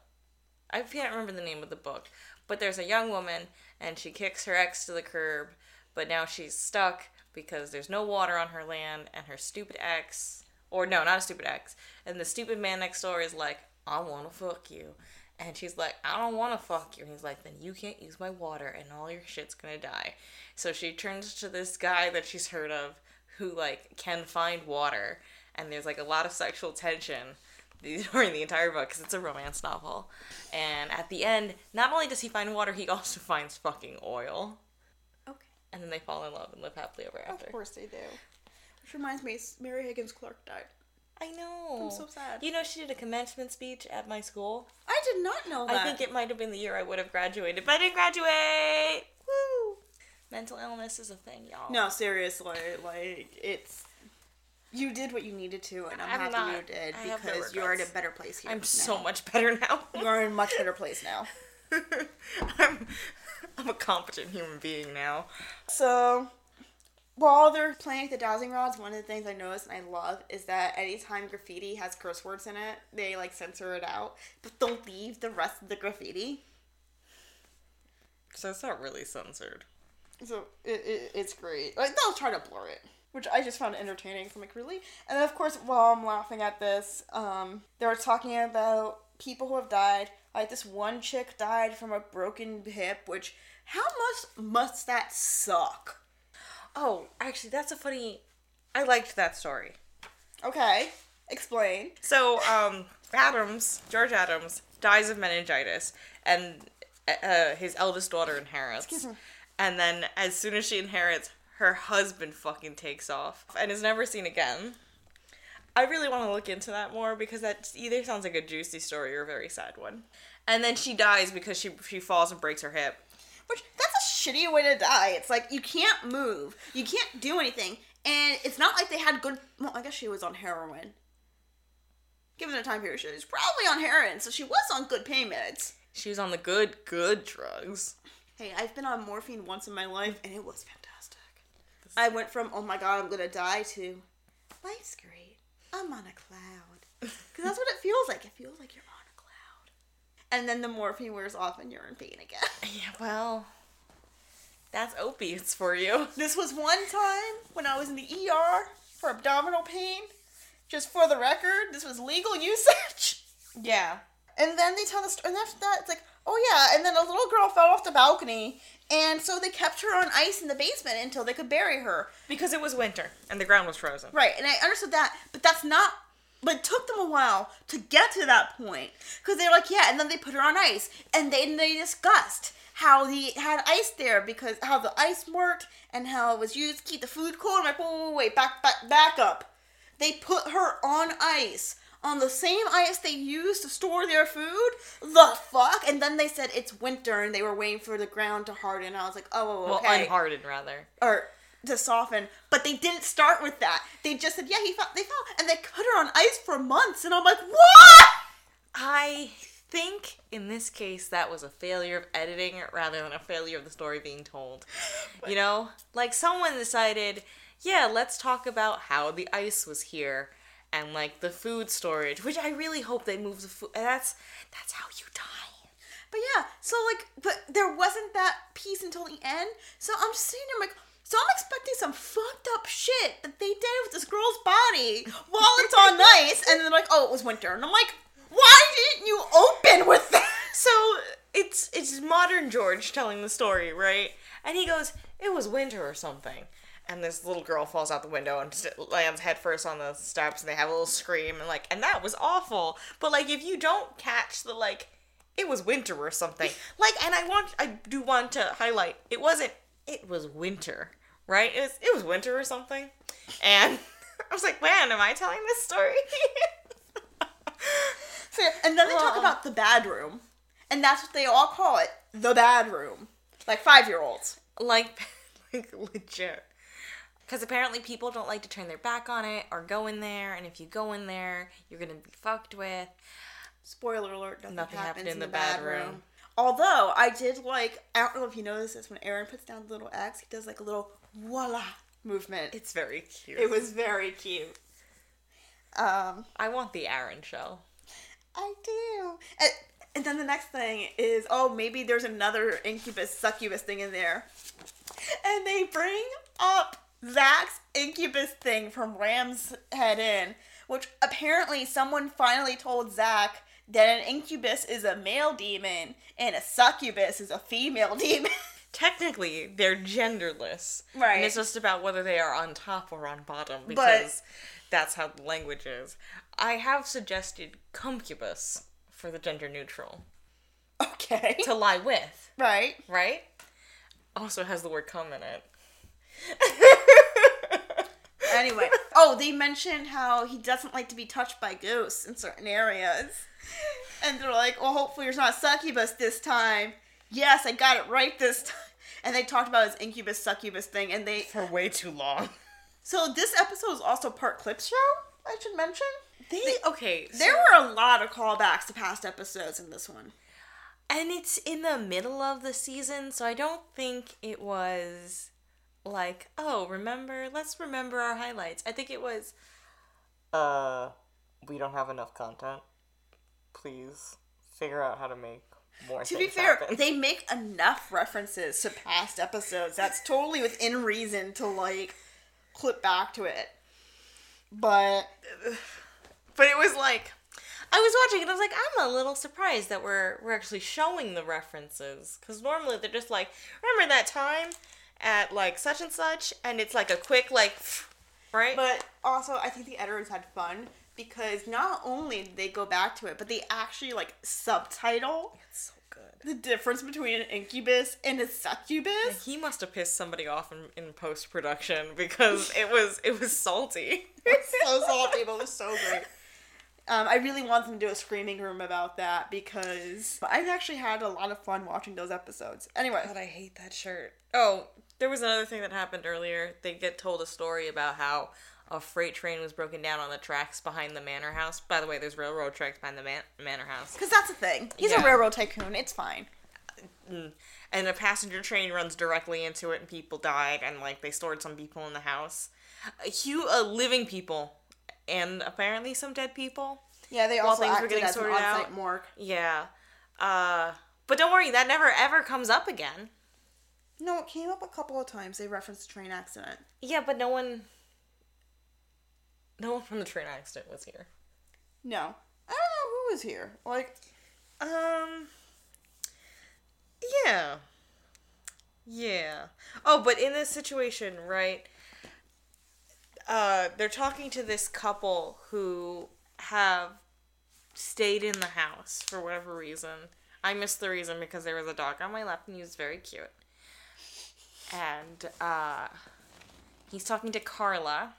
I can't remember the name of the book, but there's a young woman and she kicks her ex to the curb, but now she's stuck because there's no water on her land and her stupid ex, or no, not a stupid ex, and the stupid man next door is like, I want to fuck you. And she's like, I don't want to fuck you. And he's like, then you can't use my water and all your shit's gonna die. So she turns to this guy that she's heard of who, like, can find water. And there's, like, a lot of sexual tension during the entire book because it's a romance novel. And at the end, not only does he find water, he also finds fucking oil. Okay. And then they fall in love and live happily ever after. Of course they do. Which reminds me, Mary Higgins Clark died. I know. I'm so sad. You know, she did a commencement speech at my school. I did not know that. I think it might have been the year I would have graduated, but I didn't graduate. Woo! Mental illness is a thing, y'all. No, seriously, like it's. You did what you needed to, and I'm, I'm happy not- you did have no because you're in a better place here. I'm now. so much better now. You're in a much better place now. I'm, I'm a competent human being now. So, while they're playing with the dowsing rods, one of the things I noticed and I love is that anytime graffiti has curse words in it, they like censor it out, but they'll leave the rest of the graffiti. So it's not really censored. So it, it, it's great. Like they'll try to blur it, which I just found entertaining. So I'm like, really? And then of course, while I'm laughing at this, um, they were talking about people who have died. Like this one chick died from a broken hip, which how much must that suck? Oh, actually, that's a funny. I liked that story. Okay, explain. So, um, Adams, George Adams, dies of meningitis, and uh, his eldest daughter inherits. Excuse me. And then, as soon as she inherits, her husband fucking takes off and is never seen again. I really want to look into that more because that either sounds like a juicy story or a very sad one. And then she dies because she she falls and breaks her hip. Which that's a shitty way to die. It's like you can't move, you can't do anything, and it's not like they had good. Well, I guess she was on heroin. Given the time period, she was probably on heroin, so she was on good pain meds. She was on the good good drugs. Hey, I've been on morphine once in my life, and it was fantastic. I went from oh my god, I'm gonna die to life's great. I'm on a cloud. Because that's what it feels like. It feels like you're on a cloud. And then the morphine wears off, and you're in pain again. Yeah, well, that's opiates for you. This was one time when I was in the ER for abdominal pain. Just for the record, this was legal usage. Yeah. And then they tell the story, and after that, it's like, oh yeah, and then a little girl fell off the balcony, and so they kept her on ice in the basement until they could bury her. Because it was winter and the ground was frozen. Right, and I understood that, but that's not. But it took them a while to get to that point because they're like, yeah, and then they put her on ice, and then they discussed how they had ice there because how the ice worked and how it was used to keep the food cold. I'm like, wait, wait, wait, back, back, back up. They put her on ice on the same ice they used to store their food. The fuck? And then they said it's winter and they were waiting for the ground to harden. I was like, oh, okay. Well, unhardened rather. or to soften, but they didn't start with that. They just said, "Yeah, he fell." They fell, and they cut her on ice for months, and I'm like, "What?" I think in this case that was a failure of editing rather than a failure of the story being told. You know, like someone decided, yeah, let's talk about how the ice was here and like the food storage, which I really hope they move the food. That's that's how you die. But yeah, so like, but there wasn't that piece until the end. So I'm just sitting there like, so I'm expecting some fucked up shit that they did with this girl's body while it's on ice, and then they're like, "Oh, it was winter," and I'm like, "Why didn't you open with that?" So it's it's modern George telling the story, right? And he goes, "It was winter or something." And this little girl falls out the window and lands headfirst on the steps, and they have a little scream, and like, and that was awful. But like, if you don't catch the like, it was winter or something, like, and I want, I do want to highlight, it wasn't, it was winter, right? It was, it was winter or something, and I was like, man, am I telling this story? So, and then they talk about the bad room, and that's what they all call it, the bad room, like five year olds. like like legit because apparently people don't like to turn their back on it or go in there and if you go in there you're gonna be fucked with Spoiler alert: nothing, Nothing happens happened in, in the, the bad, bad room. room. Although I did like, I don't know if you noticed this when Aaron puts down the little X, he does like a little voila movement. it's very cute It was very cute. Um, i want the aaron show I do. And, and then the next thing is, oh, maybe there's another incubus succubus thing in there. And they bring up Zach's incubus thing from Ram's Head Inn, which apparently someone finally told Zach that an incubus is a male demon and a succubus is a female demon. technically they're genderless Right. and it's just about whether they are on top or on bottom because that's how the language is i have suggested concubus for the gender neutral okay. to lie with Right. right also has the word come in it Anyway, oh, they mentioned how he doesn't like to be touched by ghosts in certain areas. And they're like, well, hopefully there's not succubus this time. Yes, I got it right this time. And they talked about his incubus succubus thing. And they. for way too long So this episode is also part clip show, I should mention. they okay so- There were a lot of callbacks to past episodes in this one. and it's in the middle of the season so i don't think it was like oh remember let's remember our highlights. I think it was uh we don't have enough content. Please figure out how to make more To be fair, they make enough references to past episodes. That's totally within reason to, like, clip back to it. But but it was like I was watching and I was like, I'm a little surprised that we're we're actually showing the references. Because normally they're just like, remember that time at like such and such, and it's like a quick like, right? But also, I think the editors had fun because not only did they go back to it, but they actually like subtitle it's so good. the difference between an incubus and a succubus. He must have pissed somebody off in, in post production because it was it was salty. It's so salty, but it was so great. Um, I really want them to do a screaming room about that because I've actually had a lot of fun watching those episodes. Anyway, God, I hate that shirt. Oh, there was another thing that happened earlier. They get told a story about how a freight train was broken down on the tracks behind the manor house. By the way, there's railroad tracks behind the man- manor house. because that's a thing. He's Yeah. a railroad tycoon. It's fine. And a passenger train runs directly into it, and people died, and like they stored some people in the house. A huge, uh, living people, and apparently some dead people. Yeah, they also things were getting as sorted out. morgue. Yeah. Uh, but don't worry, that never ever comes up again. No, it came up a couple of times. They referenced a train accident. Yeah, but no one. No one from the train accident was here. No, I don't know who was here. Like, Um. Yeah. Yeah. Oh, but in this situation, right? Uh, they're talking to this couple who have stayed in the house for whatever reason. I missed the reason because there was a dog on my lap and he was very cute. And uh, he's talking to Carla,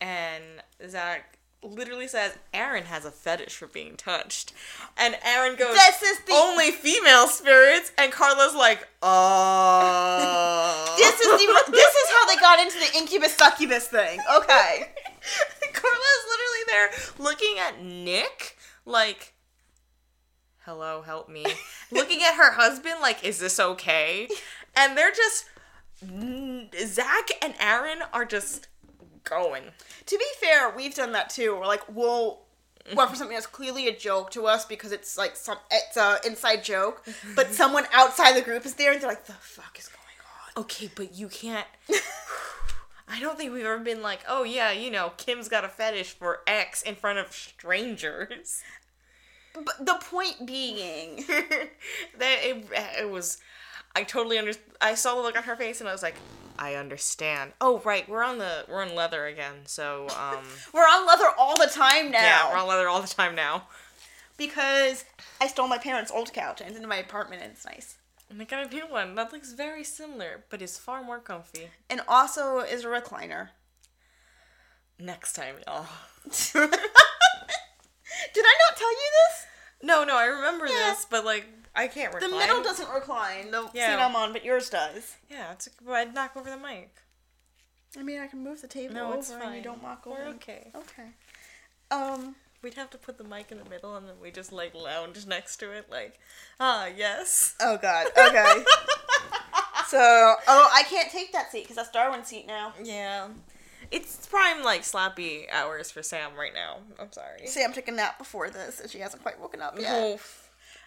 and Zach literally says Aaron has a fetish for being touched, and Aaron goes, This is the- only female spirits," and Carla's like, Oh. this is the this is how they got into the incubus succubus thing. Okay. Carla's literally there looking at Nick like hello help me looking at her husband like is this okay and they're just Zach and Aaron are just going to be fair, we've done that too. We're like, we'll mm-hmm. reference something that's clearly a joke to us because it's like some it's a inside joke, but someone outside the group is there and they're like, the fuck is going on? okay but you can't I don't think we've ever been like oh yeah you know Kim's got a fetish for X in front of strangers But the point being, that it, it was I totally under I saw the look on her face and I was like I understand. Oh right, we're on the we're on leather again. So um we're on leather all the time now. yeah, we're on leather all the time now. because I stole my parents' old couch and it's in my apartment and it's nice. And I got a new one that looks very similar, but is far more comfy. And also is a recliner. Next time, y'all. Did I not tell you this? No, no, I remember Yeah. this, but like I can't recline. The middle doesn't recline. The Yeah. seat I'm on, but yours does. Yeah, it's a, I'd knock over the mic. I mean, I can move the table No, over it's and fine. you don't knock over. We're okay. Okay. Um. We'd have to put the mic in the middle and then we just like lounge next to it, like, ah, yes. Oh God. Okay. so, oh, I can't take that seat because that's Darwin's seat now. Yeah. It's prime like sloppy hours for Sam right now. I'm sorry. Sam took a nap before this, and she hasn't quite woken up yet. Oof.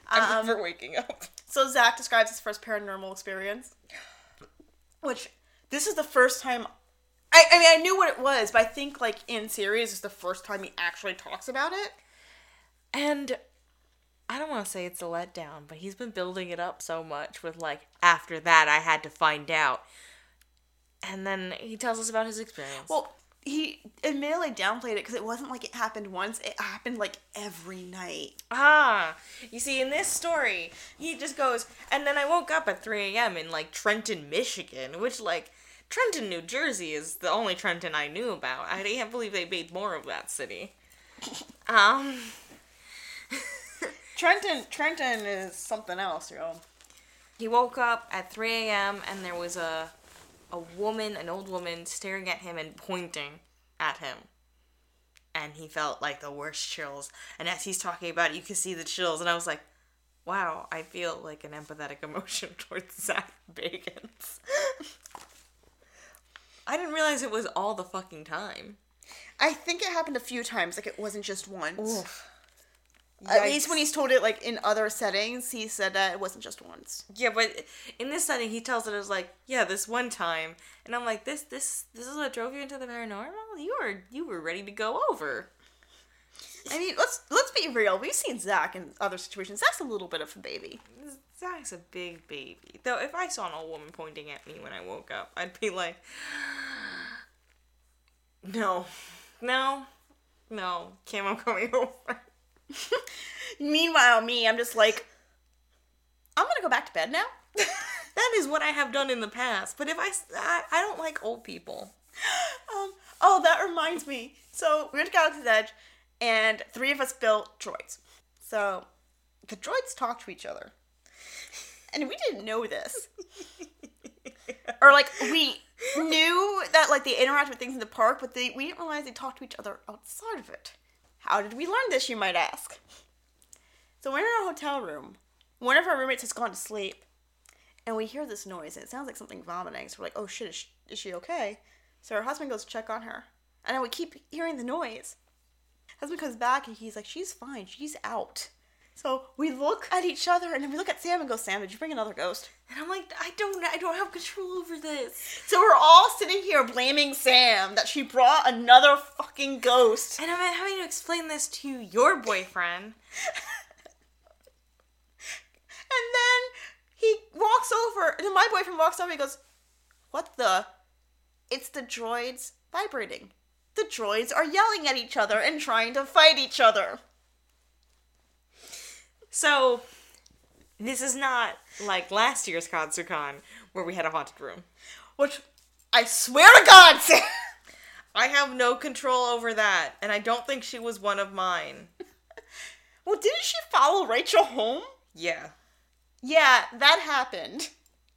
I'm Um, for waking up. So Zach describes his first paranormal experience, which this is the first time. I, I mean, I knew what it was, but I think like in series is the first time he actually talks about it. And I don't want to say it's a letdown, but he's been building it up so much with like after that I had to find out. And then he tells us about his experience. Well, he admittedly downplayed it because it wasn't like it happened once; it happened like every night. Ah, you see, in this story, he just goes, and then I woke up at 3 a.m. in like Trenton, Michigan, which like Trenton, New Jersey is the only Trenton I knew about. I can't believe they made more of that city. Um, Trenton, Trenton is something else, yo. he woke up at 3 a.m. and there was a a woman, an old woman, staring at him and pointing at him. And he felt like the worst chills. And as he's talking about it, you can see the chills. And I was like, wow, I feel like an empathetic emotion towards Zak Bagans. I didn't realize it was all the fucking time. I think it happened a few times, like it wasn't just once. Oof. At least when he's told it like in other settings, he said that it wasn't just once. Yeah, but in this setting, he tells it as like, yeah, this one time, and I'm like, this, this, this is what drove you into the paranormal. You were, you were ready to go over. I mean, let's let's be real. We've seen Zach in other situations. Zach's a little bit of a baby. Zach's a big baby. Though, if I saw an old woman pointing at me when I woke up, I'd be like, no, no, no, Kim, I'm coming over. Meanwhile, me, I'm just like, I'm gonna go back to bed now. that is what I have done in the past. But if I, I, I don't like old people. um, oh, that reminds me. So we went to Galaxy's Edge, and three of us built droids. So the droids talk to each other, and we didn't know this, or like we knew that like they interact with things in the park, but they we didn't realize they talk to each other outside of it. How did we learn this? You might ask. So we're in our hotel room. One of our roommates has gone to sleep, and we hear this noise, and it sounds like something vomiting. So we're like, "Oh shit, is she, is she okay?" So her husband goes to check on her, and then we keep hearing the noise. Husband comes back, and he's like, "She's fine. She's out." So we look at each other, and then we look at Sam and go, "Sam, did you bring another ghost?" And I'm like, I don't, I don't have control over this. So we're all sitting here blaming Sam that she brought another fucking ghost. And I'm having to explain this to your boyfriend. And then he walks over, and then my boyfriend walks over. And he goes, "What the? It's the droids vibrating. The droids are yelling at each other and trying to fight each other." So, this is not like last year's Katsucon where we had a haunted room. Which I swear to God, Sam. I have no control over that, and I don't think she was one of mine. Well, didn't she follow Rachel home? Yeah. Yeah, that happened.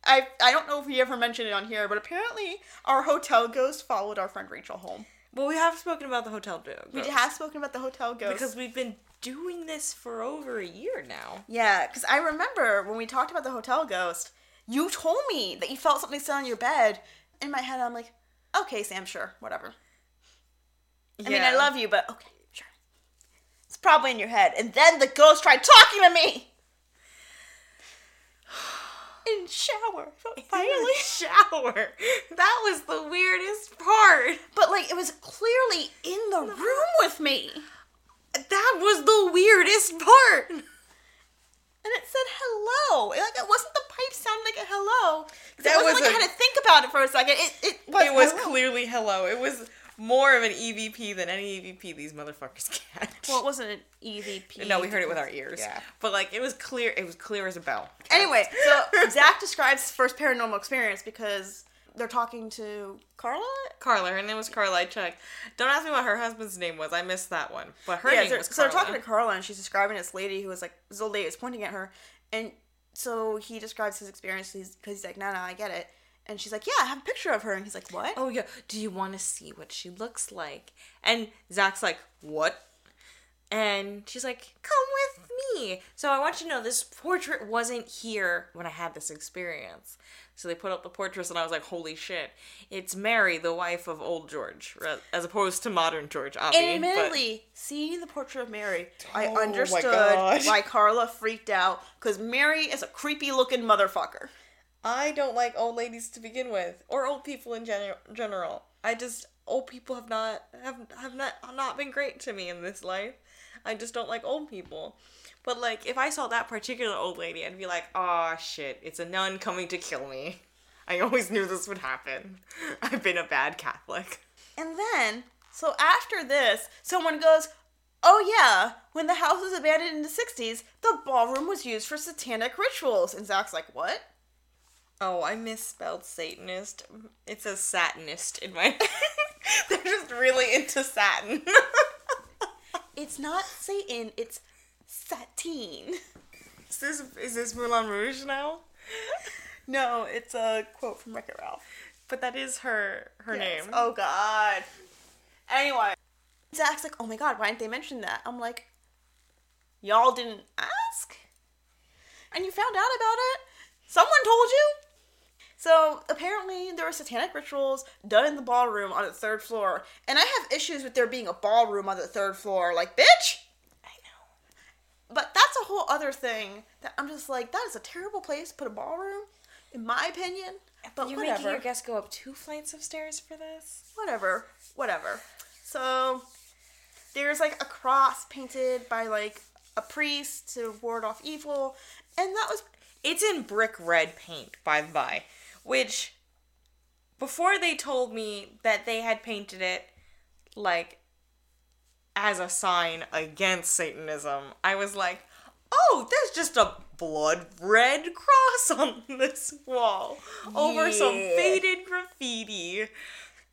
I I don't know if we ever mentioned it on here, but apparently our hotel ghost followed our friend Rachel home. Well, we have spoken about the hotel ghost. We have spoken about the hotel ghost because we've been doing this for over a year now. Yeah, because I remember when we talked about the hotel ghost, you told me that you felt something sit on your bed. In my head, I'm like, okay, Sam, sure, whatever. I mean, I love you, but okay, sure. It's probably in your head. And then the ghost tried talking to me. In shower. Finally, Finally. shower. That was the weirdest part. But, like, it was clearly in the room with me. That was the weirdest part. And it said hello. Like it wasn't the pipe sounding like a hello. That it wasn't was like a- I had to think about it for a second. It it was, It was hello. clearly hello. It was more of an EVP than any EVP these motherfuckers catch. Well, it wasn't an EVP. no, we heard it with our ears. Yeah. But like it was clear it was clear as a bell. Anyway, so Zach describes his first paranormal experience because they're talking to Carla. Carla, her name was Carla. I checked. Don't ask me what her husband's name was. I missed that one. But her yeah, name so, was so Carla. they're talking to Carla, and she's describing this lady who was like this old lady was pointing at her, and so he describes his experience because he's like, "No, no, I get it." And she's like, "Yeah, I have a picture of her," and he's like, "What?" oh yeah. Do you want to see what she looks like? And Zach's like, what? And she's like, come with me. So I want you to know this portrait wasn't here when I had this experience. So they put up the portraits, and I was like, holy shit. It's Mary, the wife of old George, as opposed to modern George, And obviously. admittedly, seeing the portrait of Mary, I Oh my understood why Carla freaked out because Mary is a creepy looking motherfucker. I don't like old ladies to begin with, or old people in gen- general. I just old people have not have have not not been great to me in this life. I just don't like old people. But like, if I saw that particular old lady, I'd be like, "Ah, shit! It's a nun coming to kill me." I always knew this would happen. I've been a bad Catholic. And then, so after this, someone goes, Oh, yeah, when the house was abandoned in the 60s, the ballroom was used for satanic rituals. And Zach's like, What? Oh, I misspelled Satanist. It says Satanist in my. They're just really into satin. It's not Satan, it's Satine. is this is this Moulin Rouge now? No, it's a quote from Wreck It Ralph. But that is her her Yes. name. Oh, God. Anyway, Zach's like, Oh my God, why didn't they mention that? I'm like, Y'all didn't ask? And you found out about it? Someone told you? So apparently there were satanic rituals done in the ballroom on the third floor, and I have issues with there being a ballroom on the third floor. Like, bitch! But that's a whole other thing that I'm just like, that is a terrible place to put a ballroom, in my opinion. But You're whatever, making your guests go up two flights of stairs for this? whatever, whatever. So there's like a cross painted by like a priest to ward off evil, and that was It's in brick red paint, by the by. Which, before they told me that they had painted it, like, as a sign against Satanism, I was like, oh, there's just a blood red cross on this wall over some faded graffiti.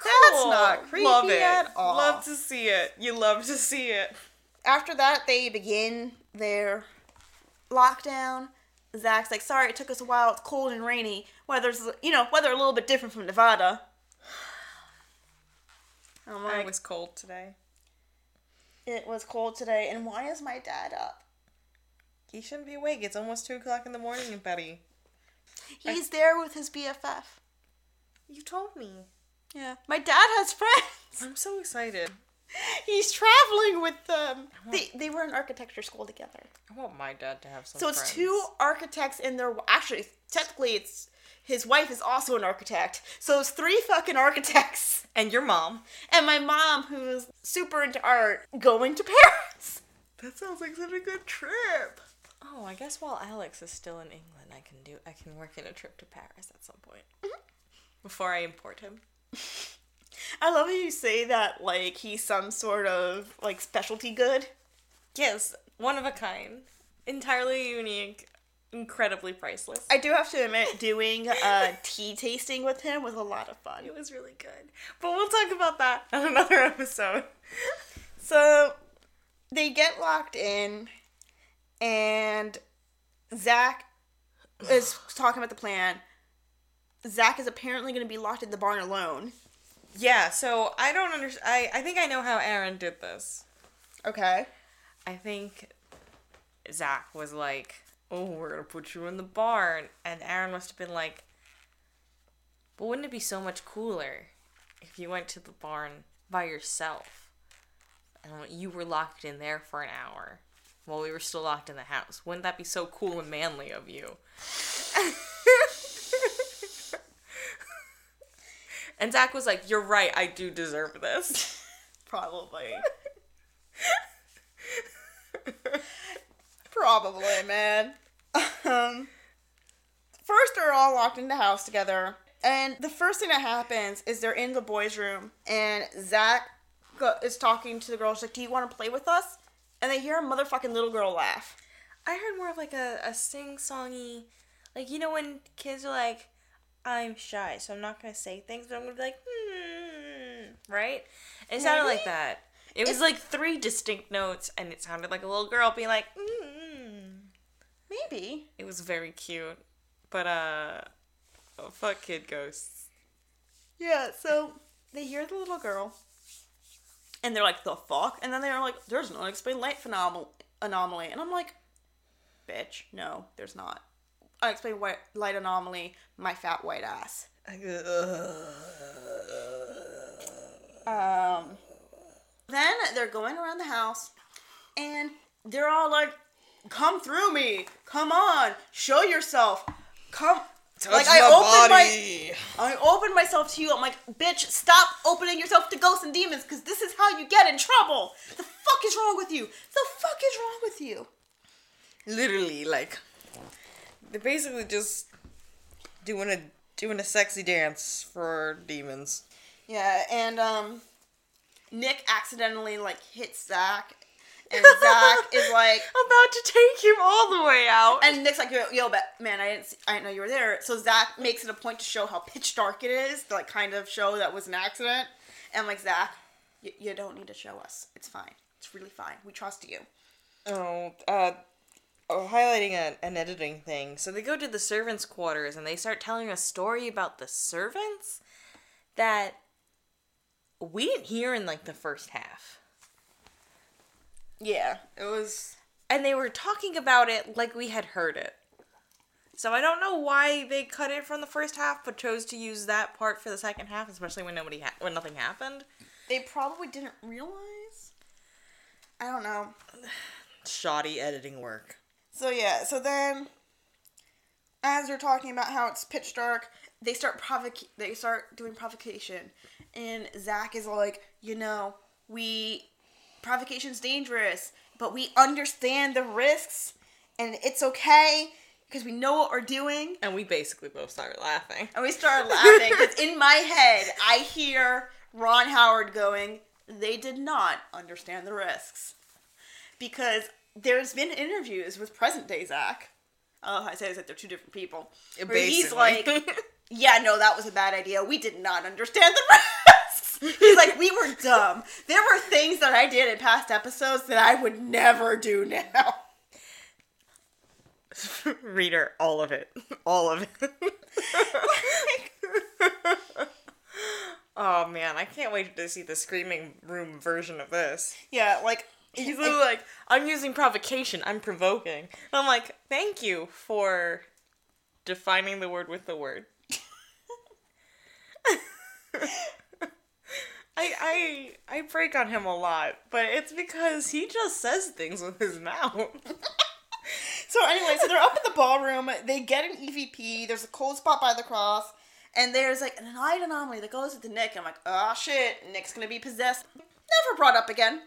That's not creepy Love it. at all. Love to see it. You love to see it. after that they begin their lockdown. Zach's like, sorry, it took us a while. It's cold and rainy. Weather's, you know, weather a little bit different from Nevada. I'm I like, was cold today. It was cold today, and why is my dad up? He shouldn't be awake. It's almost 2 o'clock in the morning, Betty. He's there with his BFF. You told me. Yeah, my dad has friends. I'm so excited. He's traveling with them. They they were in architecture school together. I want my dad to have some. So it's friends. two architects in their actually technically it's his wife is also an architect. So it's three fucking architects. And your mom. And my mom, who's super into art, going to Paris. That sounds like such a good trip. Oh, I guess while Alex is still in England, I can do. I can work in a trip to Paris at some point. Mm-hmm. Before I import him. I love how you say that like he's some sort of like specialty good. Yes, one of a kind, entirely unique, incredibly priceless. I do have to admit, doing uh, tea tasting with him was a lot of fun. it was really good, but we'll talk about that on another episode. So they get locked in, and Zach is talking about the plan. Zach is apparently going to be locked in the barn alone. Yeah, so I don't understand. I I think I know how Aaron did this. Okay. I think Zach was like, "Oh, we're gonna put you in the barn," and Aaron must have been like, "But wouldn't it be so much cooler if you went to the barn by yourself and you were locked in there for an hour while we were still locked in the house? Wouldn't that be so cool and manly of you?" and Zach was like, "You're right. I do deserve this." Probably. Probably, man. Um, first, they're all locked in the house together, and the first thing that happens is they're in the boys' room, and Zach go- is talking to the girls like, "Do you want to play with us?" And they hear a motherfucking little girl laugh. I heard more of like a, a sing songy, like you know when kids are like, I'm shy, so I'm not gonna say things, but I'm gonna be like, hmm, right? It sounded like that. It was It's- like three distinct notes, and it sounded like a little girl being like. Maybe. It was very cute, but uh, oh, fuck kid ghosts. Yeah. So they hear the little girl, and they're like, "The fuck?" And then they're like, "There's an unexplained light phenom- anomaly," and I'm like, "Bitch, no, there's not." Unexplained white light anomaly. My fat white ass. Um, then they're going around the house, and they're all like, "Come through me! Come on! Show yourself! Come!" like I opened my, I opened myself to you. I'm like, "Bitch, stop opening yourself to ghosts and demons, because this is how you get in trouble. The fuck is wrong with you? The fuck is wrong with you?" literally like they're basically just doing a doing a sexy dance for demons. Yeah, and um, Nick accidentally like hits Zach, and Zach is like. About to take him all the way out. And Nick's like, yo, yo, but man, I didn't, see, I didn't know you were there. So Zach makes it a point to show how pitch dark it is, to like kind of show that was an accident. And I'm like, Zach, you, you don't need to show us. It's fine. It's really fine. We trust you. Oh, uh, oh, highlighting a, an editing thing. So they go to the servants' quarters and they start telling a story about the servants that we didn't hear in like the first half. Yeah, it was. And they were talking about it like we had heard it. So I don't know why they cut it from the first half, but chose to use that part for the second half, especially when nobody ha- when nothing happened. They probably didn't realize. I don't know. Shoddy editing work. So yeah, so then as they're talking about how it's pitch dark, they start provoc they start doing provocation. And Zach is like, you know, we provocation's dangerous, but we understand the risks and it's okay because we know what we're doing. And we basically both started laughing. And we start laughing because in my head I hear Ron Howard going, they did not understand the risks. Because there's been interviews with present day Zach. Oh, I say this like they're two different people. Where he's like, yeah, no, that was a bad idea. We did not understand the risks. He's like, we were dumb. There were things that I did in past episodes that I would never do now. Reader, all of it. All of it. oh man, I can't wait to see the screaming room version of this. yeah, like He's literally like, I'm using provocation, I'm provoking. And I'm like, thank you for defining the word with the word. I I I break on him a lot, but it's because he just says things with his mouth. So anyway, so they're up in the ballroom. They get an EVP. There's a cold spot by the cross, and there's like an light anomaly that goes into Nick. I'm like, oh shit, Nick's gonna be possessed. Never brought up again.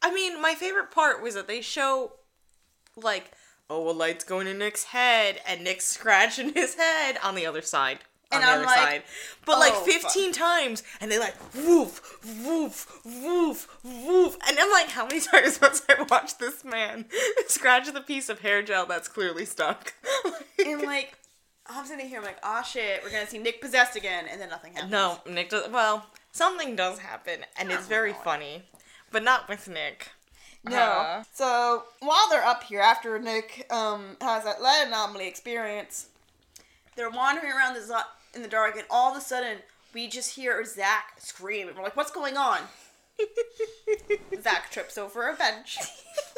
I mean, my favorite part was that they show, like, oh, a light's going in Nick's head, and Nick's scratching his head on the other side. On And the I'm other like, side. But like oh, 15 times, and they like, woof, woof, woof, woof. And I'm like, how many times must I watch this man scratch the piece of hair gel that's clearly stuck? And like, I'm sitting here, I'm like, oh shit, we're gonna see Nick possessed again, and then nothing happens. no, Nick does, well, something does happen, and it's very funny. But not with Nick. No. Uh. So while they're up here, after Nick um has that light anomaly experience, they're wandering around the in the dark, and all of a sudden we just hear Zach scream, and we're like, "What's going on?" Zach trips over a bench,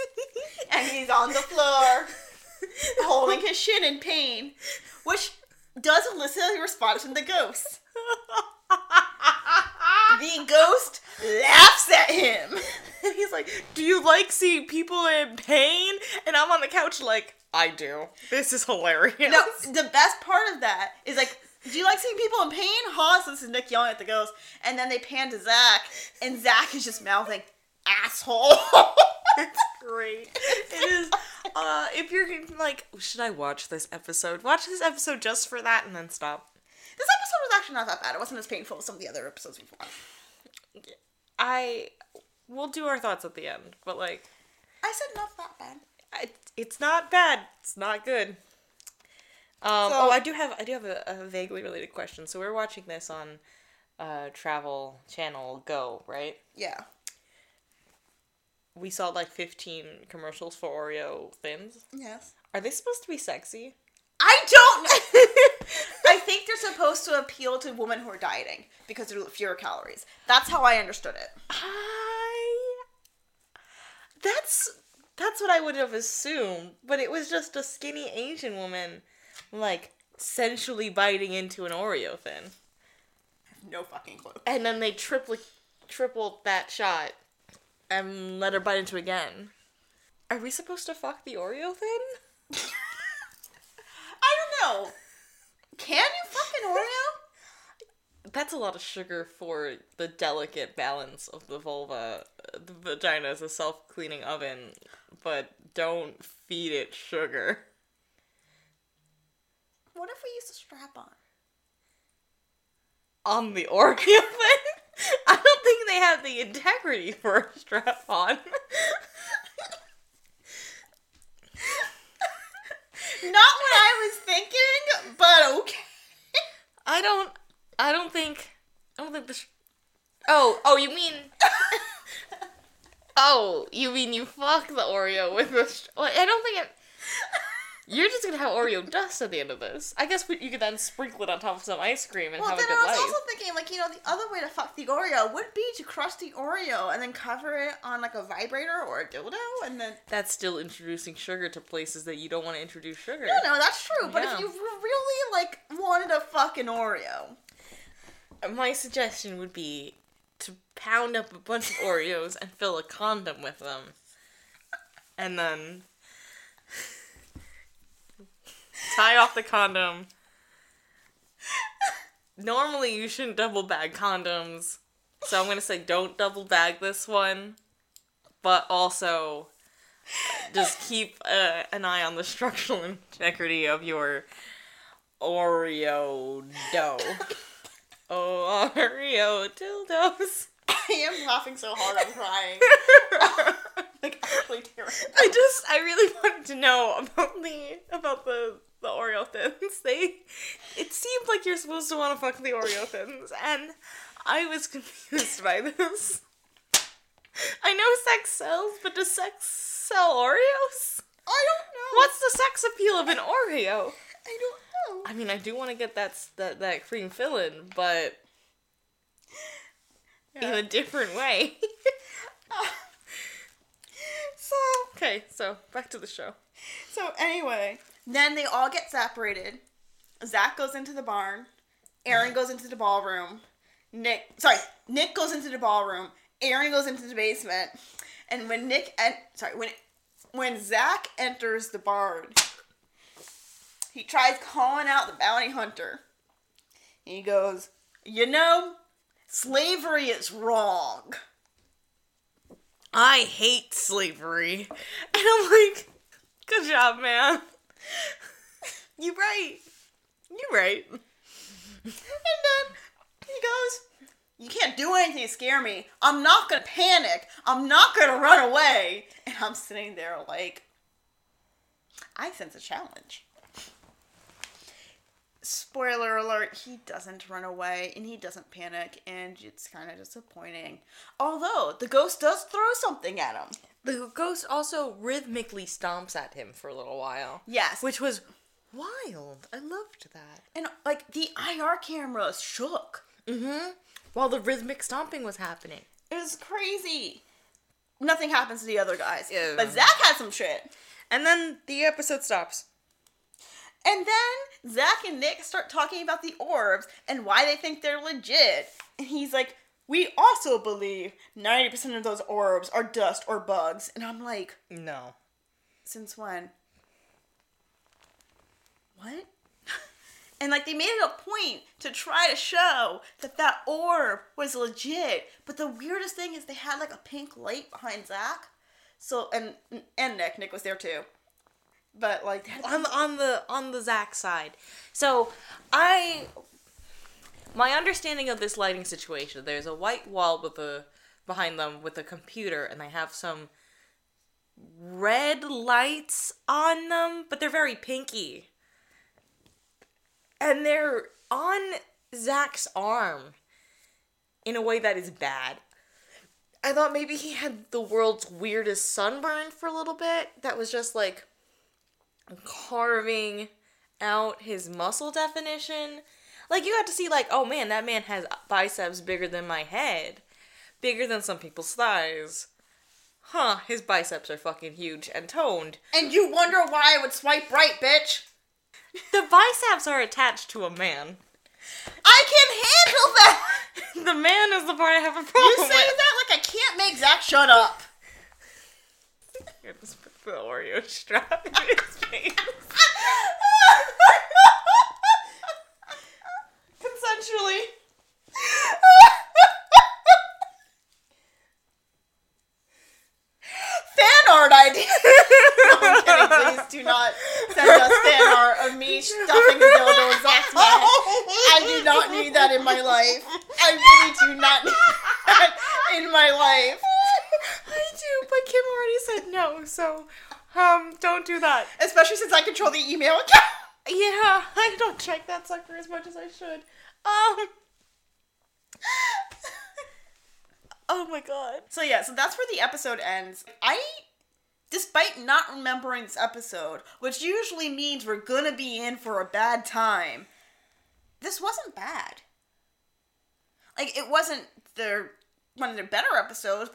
and he's on the floor, holding his shin in pain, which does elicit a response from the ghost. The ghost laughs at him. And he's like, Do you like seeing people in pain? And I'm on the couch like, I do. This is hilarious. No, the best part of that is like, do you like seeing people in pain? So this is Nick yelling at the ghost, and then they pan to Zach, and Zach is just mouthing, asshole. it's great. It is. Uh, if you're like, should I watch this episode? Watch this episode just for that, and then stop. This episode was actually not that bad. It wasn't as painful as some of the other episodes we've watched. I. We'll do our thoughts at the end, but like, I said not that bad. I, it's not bad. It's not good. Um, So- oh, I do have I do have a, a vaguely related question. So we're watching this on uh, Travel Channel Go, right? Yeah. We saw like 15 commercials for Oreo thins. Yes. Are they supposed to be sexy? I don't know. I think they're supposed to appeal to women who are dieting because they're fewer calories. That's how I understood it. I. That's that's what I would have assumed, but it was just a skinny Asian woman, like sensually biting into an Oreo thin, No fucking clue. and then they triple tripled that shot and let her bite into again. Are we supposed to fuck the Oreo thin? I don't know. Can you fucking Oreo? That's a lot of sugar for the delicate balance of the vulva. The vagina is a self cleaning oven, but don't feed it sugar. What if we use a strap on? On the Oreo thing? I don't think they have the integrity for a strap on. Not what I was thinking, but okay. I don't. I don't think. I don't think the. Sh- oh, oh, you mean. Oh, you mean you fuck the Oreo with the. Sh- I don't think it. You're just gonna have Oreo dust at the end of this. I guess you could then sprinkle it on top of some ice cream and Well, have a good life. Well, then I was life. also thinking, like, you know, the other way to fuck the Oreo would be to crush the Oreo and then cover it on, like, a vibrator or a dildo and then. That's still introducing sugar to places that you don't want to introduce sugar. No, no, that's true. But Yeah. if you really, like, wanted a fucking Oreo. Uh, my suggestion would be to pound up a bunch of Oreos and fill a condom with them. And then tie off the condom. Normally you shouldn't double bag condoms. So I'm going to say don't double bag this one. But also just keep uh, an eye on the structural integrity of your Oreo dough. Oh, Oreo dildos. I am laughing so hard I'm crying. like, actually tearing. I just, I really wanted to know about the about the the Oreo thins. They, it seemed like you're supposed to want to fuck the Oreo thins, and I was confused by this. I know sex sells, but does sex sell Oreos? I don't know. What's the sex appeal of an Oreo? I don't know. I mean, I do want to get that that that cream filling, but in a different way. So, okay, so back to the show. so anyway, then they all get separated. Zak goes into the barn. Aaron goes into the ballroom. Nick, sorry, Nick goes into the ballroom. Aaron goes into the basement. And when Nick, and sorry, when when Zak enters the barn, he tries calling out the bounty hunter. He goes, "You know, slavery is wrong." I hate slavery. And I'm like, good job, man. You right. You right. And then he goes, You can't do anything to scare me. I'm not gonna panic. I'm not gonna run away. And I'm sitting there like, I sense a challenge. Spoiler alert, he doesn't run away and he doesn't panic, and it's kind of disappointing. Although, the ghost does throw something at him. The ghost also rhythmically stomps at him for a little while. Yes. Which was wild. I loved that. and, like, the IR cameras shook. Mm-hmm. While the rhythmic stomping was happening. It was crazy. Nothing happens to the other guys. Yeah. But Zak had some shit. And then the episode stops. And then Zak and Nick start talking about the orbs and why they think they're legit. And he's like, We also believe 90% of those orbs are dust or bugs. And I'm like, No. Since when? What? and like they made it a point to try to show that that orb was legit. But the weirdest thing is they had like a pink light behind Zak. So and and Nick, Nick was there too. But like on the on the on the Zak side. So I my understanding of this lighting situation, there's a white wall with a behind them with a computer and they have some red lights on them, but they're very pinky. And they're on Zak's arm in a way that is bad. I thought maybe he had the world's weirdest sunburn for a little bit. That was just like carving out his muscle definition. Like you got to see like, oh man, that man has biceps bigger than my head. Bigger than some people's thighs. Huh, his biceps are fucking huge and toned. And you wonder why I would swipe right, bitch. The biceps are attached to a man. I can handle that. The man is the part I have a problem with. You say with. that like I can't make Zak shut up. Just put the Oreo strap in his face. Consensually. fan art idea. no, I'm kidding. Please do not send us fan art of me stuffing a dildo in Zak's mouth. I do not need that in my life. I really do not need that in my life. I do, but Kim already said no, so um, don't do that. Especially since I control the email account. Yeah, I don't check that sucker as much as I should. Um. Oh my god. So yeah, so that's where the episode ends. I despite not remembering this episode, which usually means we're gonna be in for a bad time, this wasn't bad. Like it wasn't the one of the better episodes.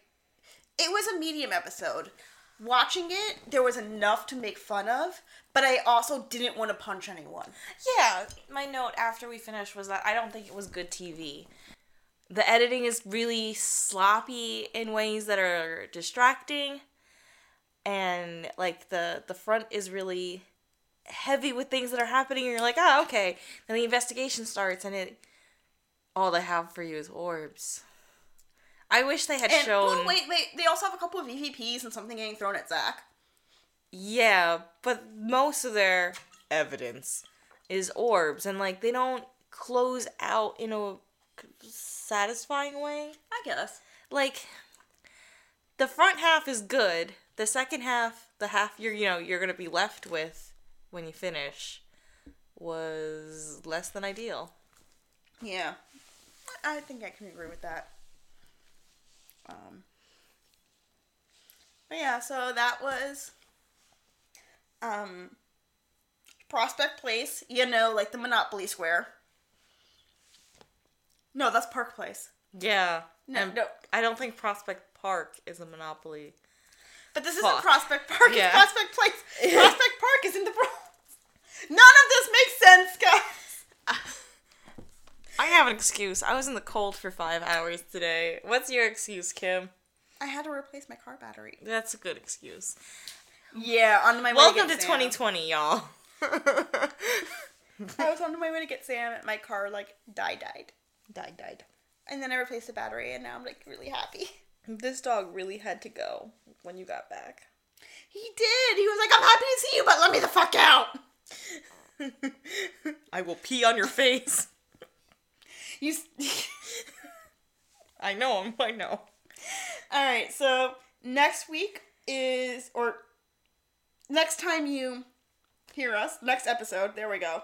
It was a medium episode. Watching it, there was enough to make fun of, but I also didn't want to punch anyone. Yeah, my note after we finished was that I don't think it was good TV. The editing is really sloppy in ways that are distracting and like the the front is really heavy with things that are happening and you're like, "Oh, okay." Then the investigation starts and it all they have for you is orbs. I wish they had And shown well, wait, wait, they also have a couple of EVPs and something getting thrown at Zak. Yeah, but most of their evidence is orbs, and like they don't close out in a satisfying way. I guess. Like the front half is good. The second half, the half you're you know you're gonna be left with when you finish, was less than ideal. Yeah. I think I can agree with that. Um, but yeah, so that was um, Prospect Place, you know, like the Monopoly Square. No, that's Park Place. Yeah. No, and no. I don't think Prospect Park is a monopoly. But this isn't Prospect Park, Yeah. it's Prospect Place. Prospect Park is in the Bronx. None of this makes sense, guys. I have an excuse. I was in the cold for five hours today. What's your excuse, Kim? I had to replace my car battery. That's a good excuse. Yeah, on my way Welcome to, to Sam. 2020, y'all. I was on my way to get Sam, and my car like died, died, died, died. and then I replaced the battery, and now I'm like really happy. This dog really had to go when you got back. He did. He was like, "I'm happy to see you, but let me the fuck out." I will pee on your face. You. s- I know him. I know. All right. So next week is, or next time you hear us, next episode. There we go.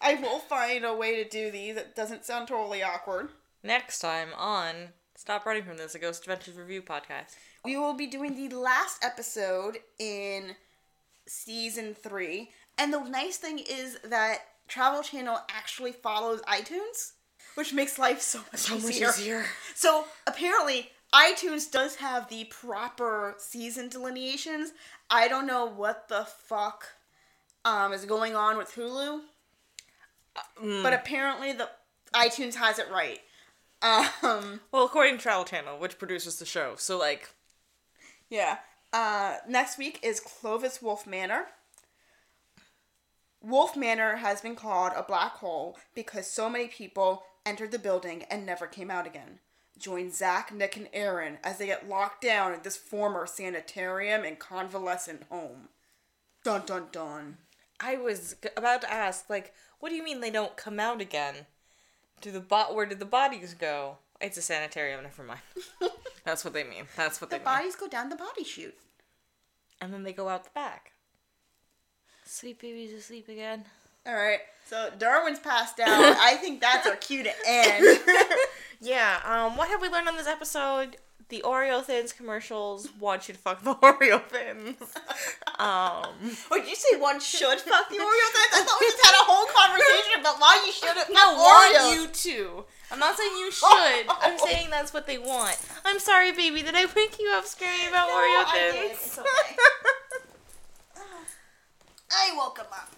I will find a way to do these that doesn't sound totally awkward. Next time on Stop Running From This, a Ghost Adventures Review podcast. We will be doing the last episode in season three. And the nice thing is that Travel Channel actually follows iTunes, which makes life so much, So much easier. easier. So apparently, iTunes does have the proper season delineations. I don't know what the fuck um, is going on with Hulu, but apparently the iTunes has it right. Um, Well, according to Travel Channel, which produces the show, so like, Yeah. Uh, next week is Clovis Wolfe Manor. Wolfe Manor has been called a black hole because so many people entered the building and never came out again. join Zak, Nick, and Aaron as they get locked down at this former sanitarium and convalescent home. Dun dun dun. I was about to ask, like, what do you mean they don't come out again? Do the bot? Where did the bodies go? It's a sanitarium. Never mind. That's what they mean. That's what The they mean. bodies go down the body chute. And then they go out the back. Sleep baby's asleep again. All right, so Darwin's passed out. I think that's our cue to end. Yeah. Um. What have we learned on this episode? The Oreo Thins commercials want you to fuck the Oreo Thins. Um. Or did you say one should fuck the Oreo thins? I thought we just had a whole conversation about why you shouldn't fuck I Oreos. want you to. I'm not saying you should. I'm saying that's what they want. I'm sorry, baby. Did I wake you up screaming about No, Oreo I Thins? It's okay. I woke him up.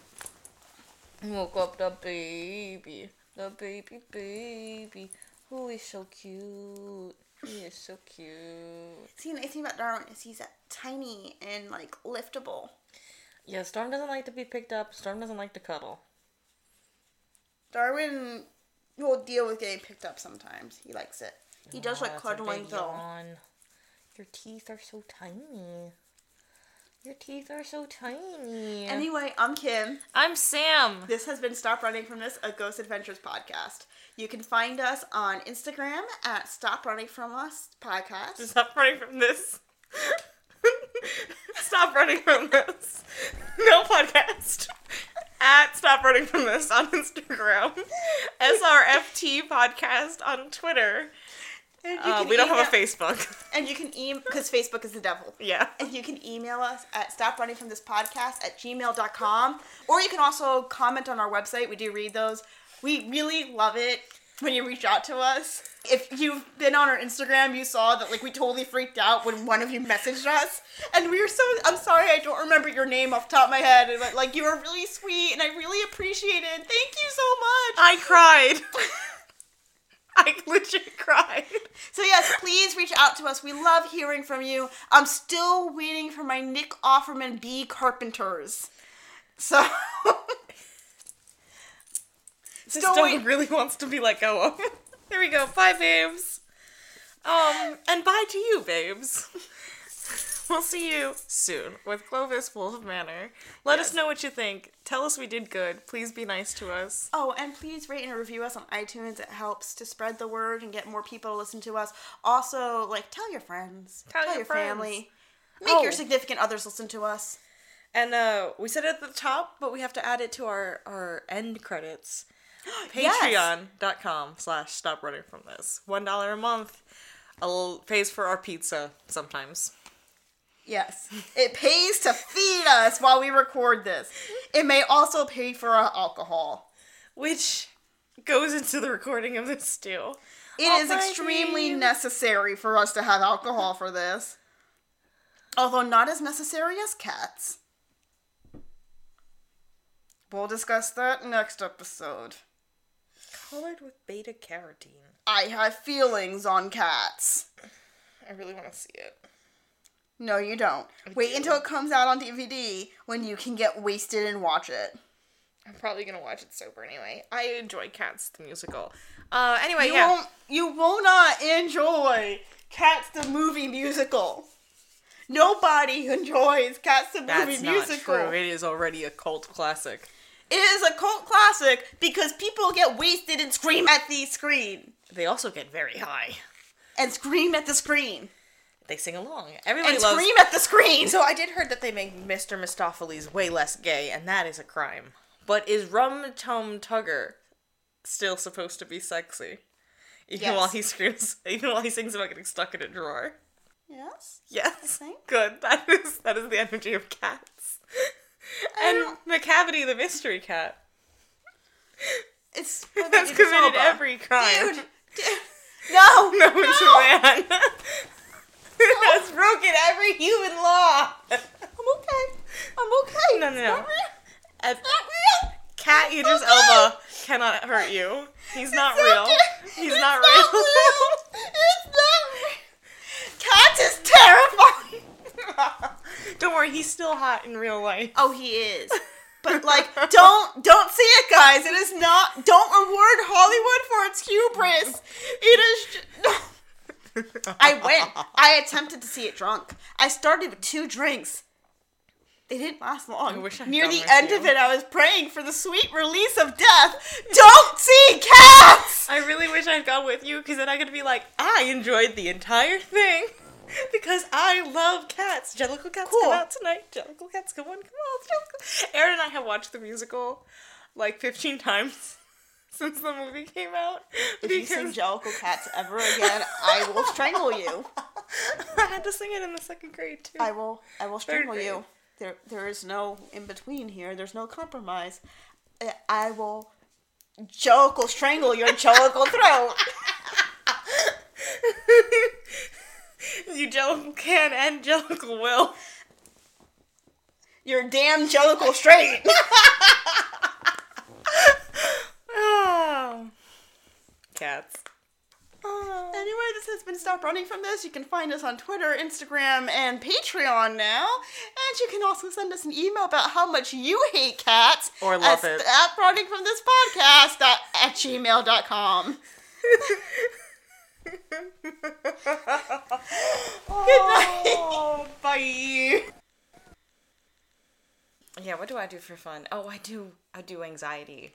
Woke up the baby, the baby, baby. Oh, he's so cute. He is so cute. See, the nice thing about Darwin is he's uh, tiny and like liftable. Yeah, Storm doesn't like to be picked up. Storm doesn't like to cuddle. Darwin will deal with getting picked up sometimes. He likes it. He does Oh, like cuddling though. yawn. Your teeth are so tiny. Your teeth are so tiny. Anyway, I'm Kim. I'm Sam. This has been Stop Running From This, a Ghost Adventures podcast. You can find us on Instagram at Stop Running From Us podcast. Stop running from this. Stop running from this. No podcast. At Stop Running From This on Instagram. SRFT podcast on Twitter. Uh, we don't have a Facebook. And you can email, because Facebook is the devil. Yeah. And you can email us at stop running from this podcast at gmail.com. Or you can also comment on our website. We do read those. We really love it when you reach out to us. If you've been on our Instagram, you saw that like we totally freaked out when one of you messaged us. And we were so I'm sorry I don't remember your name off the top of my head. But like you were really sweet and I really appreciate it. Thank you so much. I cried. I legit cried. So yes, please reach out to us. We love hearing from you. I'm still waiting for my Nick Offerman B Carpenters. So This Still dog wait- really wants to be let go of. There we go. Bye, babes. Um, and bye to you, babes. We'll see you soon with Clovis Wolfe Manor. Let us know what you think. Tell us we did good. Please be nice to us. Oh, and please rate and review us on iTunes. It helps to spread the word and get more people to listen to us. Also, like tell your friends, Tell your your friends. family, make Oh. your significant others listen to us. And uh, we said it at the top, but we have to add it to our, our end credits. Yes. Patreon.com slash stop running from this. One dollar a month. A little pays for our pizza sometimes. Yes, it pays to feed us while we record this. It may also pay for our alcohol. Which goes into the recording of this too. It Oh, is extremely necessary for us to have alcohol for this. Although not as necessary as cats. We'll discuss that next episode. Colored with beta carotene. I have feelings on cats. I really want to see it. No, you don't. Wait do. until it comes out on DVD when you can get wasted and watch it. I'm probably gonna watch it sober anyway. I enjoy Cats the musical. Uh, anyway, You yeah. won't you will not enjoy Cats the movie musical. Nobody enjoys Cats the That's movie not musical. true. It is already a cult classic. It is a cult classic because people get wasted and scream at the screen. They also get very high. And scream at the screen. They sing along. Everybody And loves. scream at the screen. So I did heard that they make Mr. Mistoffelees way less gay, and that is a crime. But is Rum Tum Tugger still supposed to be sexy? Even Yes. while he screams, even while he sings about getting stuck in a drawer. yes. Yes. Good. That is that is the energy of cats. and Macavity the mystery cat. It's That's committed every crime. Dude. dude. No. No, it's a man. That's broken every human law. I'm okay. I'm okay. No, no, no. not real. It's not real. cat Idris Okay. Elba cannot hurt you. He's not It's real. okay. He's It's not not real. real. It's not real. Cat is terrifying. Don't worry, he's still hot in real life. Oh, he is. But like, don't don't see it, guys. It is not. Don't reward Hollywood for its hubris. It is. ju- I went. I attempted to see it drunk. I started with two drinks. They didn't last long. I wish I'd Near the end you. of it, I was praying for the sweet release of death. Don't see cats. I really wish I'd gone with you because then I could be like, I enjoyed the entire thing because I love cats. Jellicle cats Cool. come out tonight. Jellicle cats come on, come on. Jellicle. Aaron and I have watched the musical like 15 times since the movie came out. If you sing Jellicle Cats ever again, I will strangle you. I had to sing it in the second grade too. I will. I will strangle you. There, there is no in between here. There's no compromise. I will. Jellicle strangle your Jellicle throat. you Jellicle can and Jellicle will. Your damn Jellicle straight. Oh. Cats. Oh. Anyway, this has been Stop Running From This. You can find us on Twitter, Instagram, and Patreon now. And you can also send us an email about how much you hate cats. Or love at it. Stop Running From This podcast at, at gmail.com. Good oh, night. Oh, bye. Yeah, what do I do for fun? Oh, I do I do anxiety.